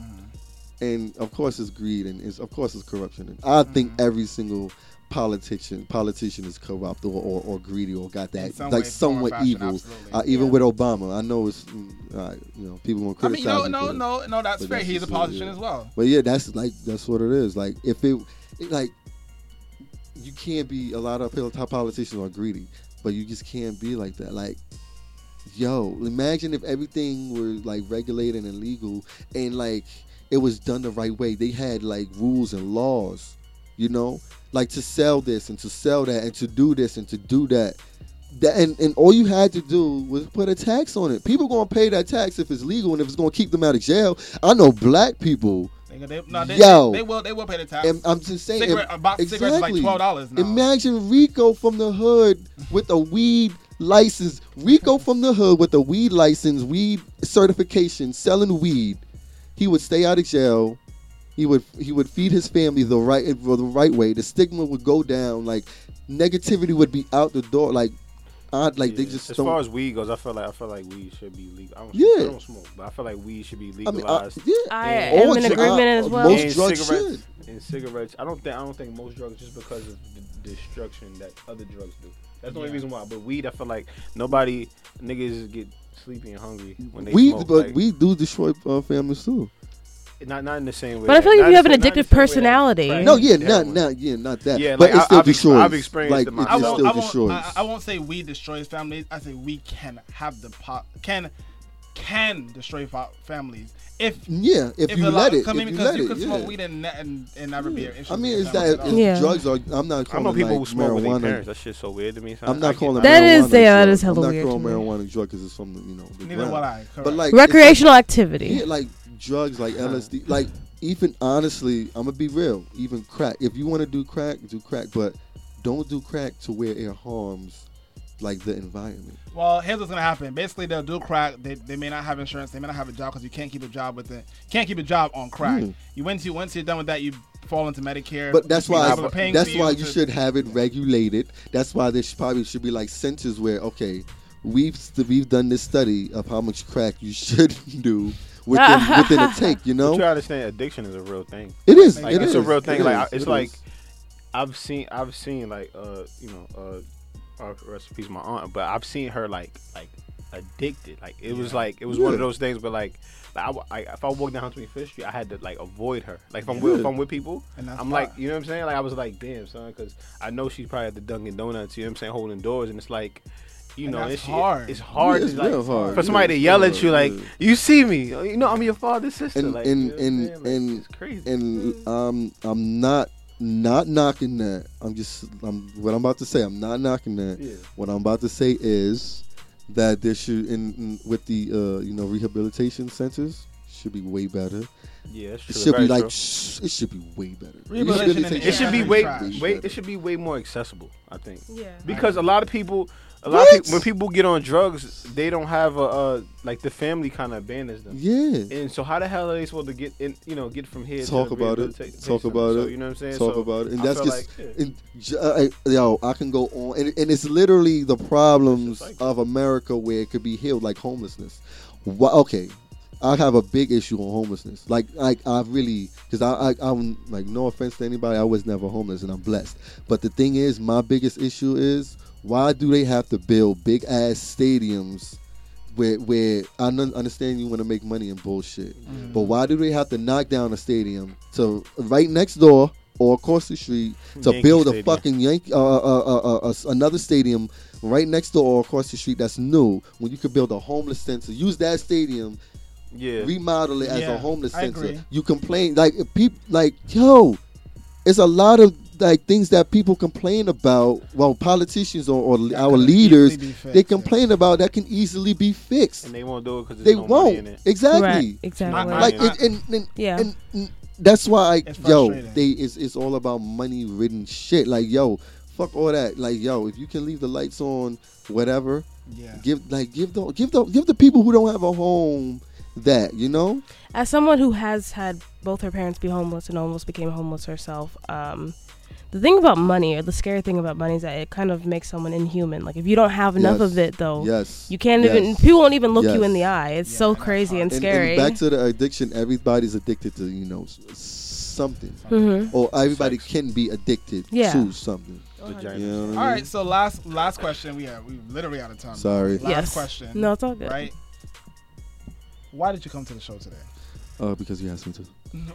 And of course it's greed, and it's, of course it's corruption. And I think Mm-hmm. every single politician politician is corrupt or, or, or greedy or got that some like way, somewhat evil. Uh, even Yeah. with Obama, I know it's mm, uh, you know people want to I mean, criticize. no, him no, no, no. That's fair. that's He's a just what it politician is. as well. But yeah, that's like that's what it is. Like if it, it like you can't be a lot of top politicians are greedy, but you just can't be like that. Like, yo, imagine if everything were like regulated and legal and like it was done the right way. They had like rules and laws, you know, like to sell this and to sell that and to do this and to do that. That, and, and all you had to do was put a tax on it. People gonna pay that tax if it's legal and if it's gonna keep them out of jail. I know black people They, they, no, they, Yo. they, they will. They will pay the tax. and I'm just saying, Cigarette- im- a box of cigarettes like twelve dollars. Imagine Rico from the hood with a weed license. Rico from the hood with a weed license, weed certification, selling weed. He would stay out of jail. He would he would feed his family the right the right way. The stigma would go down. Like negativity would be out the door. Like I like they Yeah. just as don't. far as weed goes, I feel like I feel like weed should be legal. I don't, Yeah. I don't smoke, but I feel like weed should be I mean, I, legalized. yeah. I And- am in agreement uh, as well. most and drugs cigarettes, And cigarettes, I don't think I don't think most drugs just because of the destruction that other drugs do. That's the only Yeah. reason why. But weed, I feel like nobody niggas get sleepy and hungry when they we smoke. but like, we do destroy uh, families too. not not in the same way. But I feel like if you have an same- not in addictive the way that personality- No, yeah, not heroin. not yeah, not that. Yeah, but like, it still I've destroys. I've experienced like it it. I won't, still I, won't. I, I won't say we destroys families. I say we can have the pot can can destroy fa- families if yeah, if, you let it, I mean, if you because let you it, could yeah. smoke weed and, ne- and, and never be. I mean, it's that it's if Yeah. drugs are. I'm not I calling know people like who smoke with their marijuana. parents. That shit's so weird to me. son. I'm not get- calling That marijuana is- yeah, a that drug. is hella I'm not weird calling marijuana a drug because it's from the you know the Neither ground. will I. But like it's like- Recreational activity. yeah, like drugs, like LSD, like even honestly, I'm gonna be real. Even crack. If you want to do crack, do crack, but don't do crack to where it harms like the environment. Well, here's what's gonna happen. Basically, they'll do crack. They, they may not have insurance. They may not have a job because you can't keep a job with it. Can't keep a job on crack. Hmm. You once you once you're done with that, you fall into Medicare. But that's why people are paying that's why you to- should have it regulated. That's why there should, probably should be like centers where okay, we've we've done this study of how much crack you should do within within a take. You But know, you understand, addiction is a real thing. it is. Like it it's is, a real thing. it Like is, it's it like is. I've seen I've seen like uh you know uh uh, rest my aunt, but I've seen her like like addicted. Like it was like it was one of those things. But like, like I, I- if I walked down 25th Street, I had to like avoid her. Like if I'm with, if I'm with people, And that's I'm like you know what I'm saying. Like I was like damn son, because I know she's probably at the Dunkin' Donuts. You know what I'm saying, holding doors, and it's like. You And know, it's hard. It's hard. Yeah, it's to, like, real hard. for somebody Yeah, to yell hard, at you like, yeah. "You see me? You know, I'm your father's sister." and like, and you know and? Like, and it's crazy. and um, I'm not not knocking that. I'm just I'm what I'm about to say. I'm not knocking that. Yeah. What I'm about to say is that there should in, in with the uh, you know rehabilitation centers should be way better. Yeah, that's It true. should be like true. shh, it should be way better. Rehabilitation and it should be Yeah, way, way it should be way more accessible. I think Yeah. because a lot of people, a lot What? of people, when people get on drugs, they don't have a uh, like the family kind of abandons them. Yeah. And so how the hell are they supposed to get in? You know, get from here. Talk about it. Talk about So, it. You know what I'm saying? Talk So about it, and I that's just like, yeah. and uh, yo. I can go on, and, and it's literally the problems a of America where it could be healed, like homelessness. Okay, I have a big issue on homelessness. Like, like I really, because I, I, I'm like, no offense to anybody, I was never homeless, and I'm blessed. But the thing is, my biggest issue is why do they have to build big ass stadiums? Where, where I understand you want to make money and bullshit, but why do they have to knock down a stadium to right next door or across the street to Yankee build a Stadium. fucking Yankee, uh, uh, uh, uh, uh, another stadium right next door or across the street that's new. When you could build a homeless center, use that stadium, Yeah. remodel it as Yeah, a homeless I center. agree. You complain like people like yo, it's a lot of like things that people complain about. Well, politicians or, or That our leaders, fixed, they yeah. complain about that can easily be fixed. and they won't do it because They no money in won't it. exactly. Right, exactly. Like I- it, and, and, Yeah. and, and that's why It's yo they it's, it's all about money ridden shit. Like yo, fuck all that. Like yo, if you can leave the lights on, whatever, Yeah. give like give the give the give the people who don't have a home that you know. As someone who has had both her parents be homeless and almost became homeless herself, um, the thing about money, or the scary thing about money, is that it kind of makes someone inhuman. Like if you don't have enough Yes. of it, though, Yes, you can't Yes. even. People won't even look you in the eye. It's Yeah, so crazy and And, scary. and back to the addiction, everybody's addicted to you know s- something, Mhm. or everybody Sex. can be addicted Yeah. to something. Vagina. You know I mean? right, so last last question. We are we literally out of time. Sorry. Last Yes. question. No, it's all good. Right. Why did you come to the show today? Uh, because you asked me to.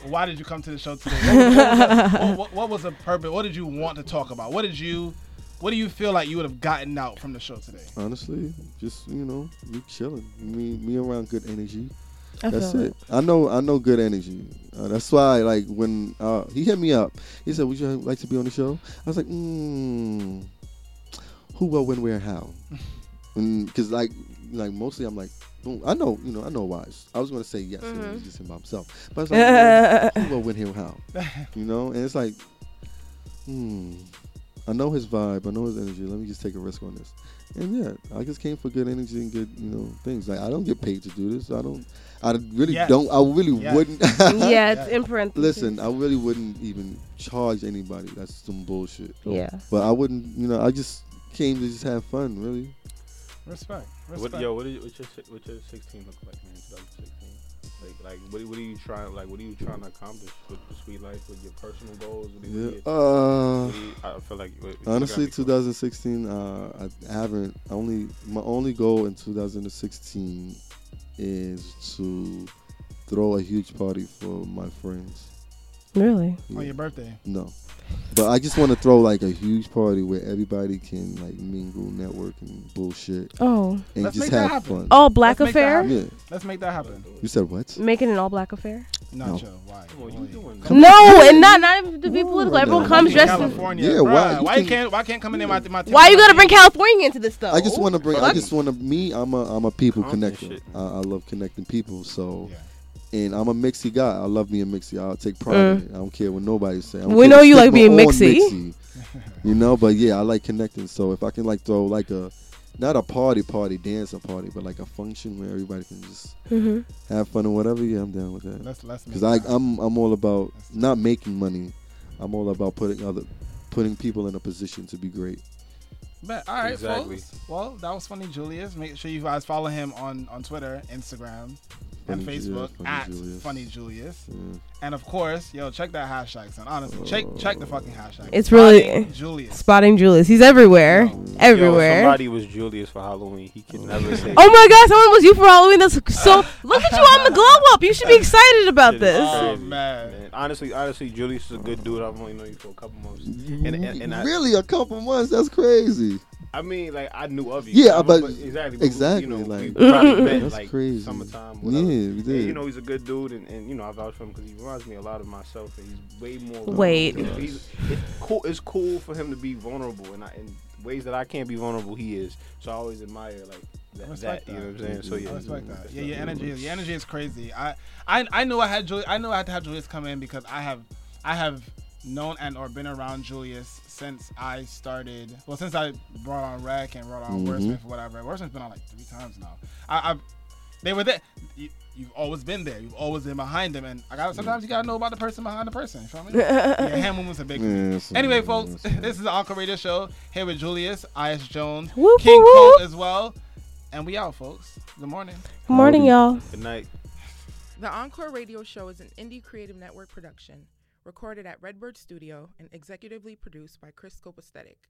Why did you come to the show today? What was, what was the, what, what- what was the purpose? What did you want to talk about? What did you, what do you feel like you would have gotten out from the show today? Honestly, just you know, me chilling, me me around good energy. I That's feel it. I know I know good energy. Uh, that's why like when uh, he hit me up, he said, "Would you like to be on the show?" I was like, mm, "Who, what, when, where, how?" Because like like mostly I'm like, boom. I know you know I know why. I was gonna say yes. It Mhm. was just him by himself, but it's like, who, what, when, here, how? You know, and it's like, hmm. I know his vibe. I know his energy. Let me just take a risk on this. And yeah, I just came for good energy and good, you know, things. Like I don't get paid to do this. I don't. I really Yes. don't. I really Yes. wouldn't. yeah, it's in parentheses. Listen, I really wouldn't even charge anybody. That's some bullshit. Yeah. But I wouldn't. You know, I just came to just have fun. Really. Respect. Respect. What, yo, what, is, what's your what's your 16 look like, man? 2016. Like, like, what, what are you trying? Like, what are you trying to accomplish with the sweet life? With your personal goals? What you, Yeah. what you- Uh. what you- I feel like what- what Honestly, 2016, uh, I haven't. Only my only goal in 2016 is to throw a huge party for my friends. Really? Yeah. On your birthday. No, but I just want to throw like a huge party where everybody can like mingle, network, and bullshit, Oh. and Let's just make have happen. fun. All black Let's affair? happen. Yeah. Let's make that happen. You said what? Making an all black affair? Not No. Joe. Why? Come on, you doing that. No, and not not even to be political. no, Everyone no. comes In dressed in. California. Yeah, bruh, why? You Why can- can't why can't come in there my my Why you gotta bring California into this though? I just want to bring. I just want to. Me, I'm a. I'm a people Compton connector. I, I love connecting people. So, Yeah. And I'm a mixy guy. I love being mixy. I'll take pride in it. I don't care what nobody say. I don't Mm. We know you like being on mixy. You know, but yeah, I like connecting. So if I can like throw like a, not a party party dancing party, but like a function where everybody can just hmm have fun or whatever. Yeah, I'm down with that. Let's let's make Because I that I'm I'm all about not making money. I'm all about putting other putting people in a position to be great. Bet. All right, Exactly. folks. Well, that was funny, Julius. Make sure you guys follow him on on Twitter, Instagram, and Funny Ju- Facebook Funny at Julius. Funny Julius. Yeah. And of course, yo, check that hashtag, son. Honestly, check check the fucking hashtag. It's really- Spotting Julius. Spotting Julius. He's everywhere. Yo, Everywhere. somebody was Julius for Halloween. He can never say. Oh my god, someone was you for Halloween. That's so. Look at you on the glow up. You should be excited about this. Oh, crazy, man. Honestly, honestly, Julius is a good dude. I've only known you for a couple months. And, and, and I, really, a couple months. That's crazy. I mean, like I knew of you. Yeah, I- but- exactly, but, exactly, You know, like- we probably met That's like crazy. summertime. Yeah, Whatever. we And, you know, he's a good dude, and, and you know, I vouch for him because he reminds me a lot of myself, and he's way more. Wait. vulnerable. He's, it's cool. It's cool for him to be vulnerable, and I, in ways that I can't be vulnerable, he is. So I always admire like that. respect that, you know what. I'm saying? So yeah, I respect that. Yeah, your definitely energy, your energy is crazy. I, I, I knew I had Julius. I knew I had to have Julius come in because I have, I have known and or been around Julius since I started. Well, since I brought on Rex and brought on Mhm. Wordsmith, whatever. Wordsmith's been on like three times now. I, I've, they were there. You, you've always been there. You've always been behind them, and I got sometimes you gotta know about the person behind the person. You feel me? yeah, hand movements are big. for me. Yeah, so- Anyway, folks, this is the Encore Radio Show here with Julius, I.S. Jones, Whoop, King whoop, Cole as well, and we out, folks. Good morning. Good morning, y'all. Good night. The Encore Radio Show is an indie creative network production, recorded at Redbird Studio and executively produced by Chris Scope Aesthetic.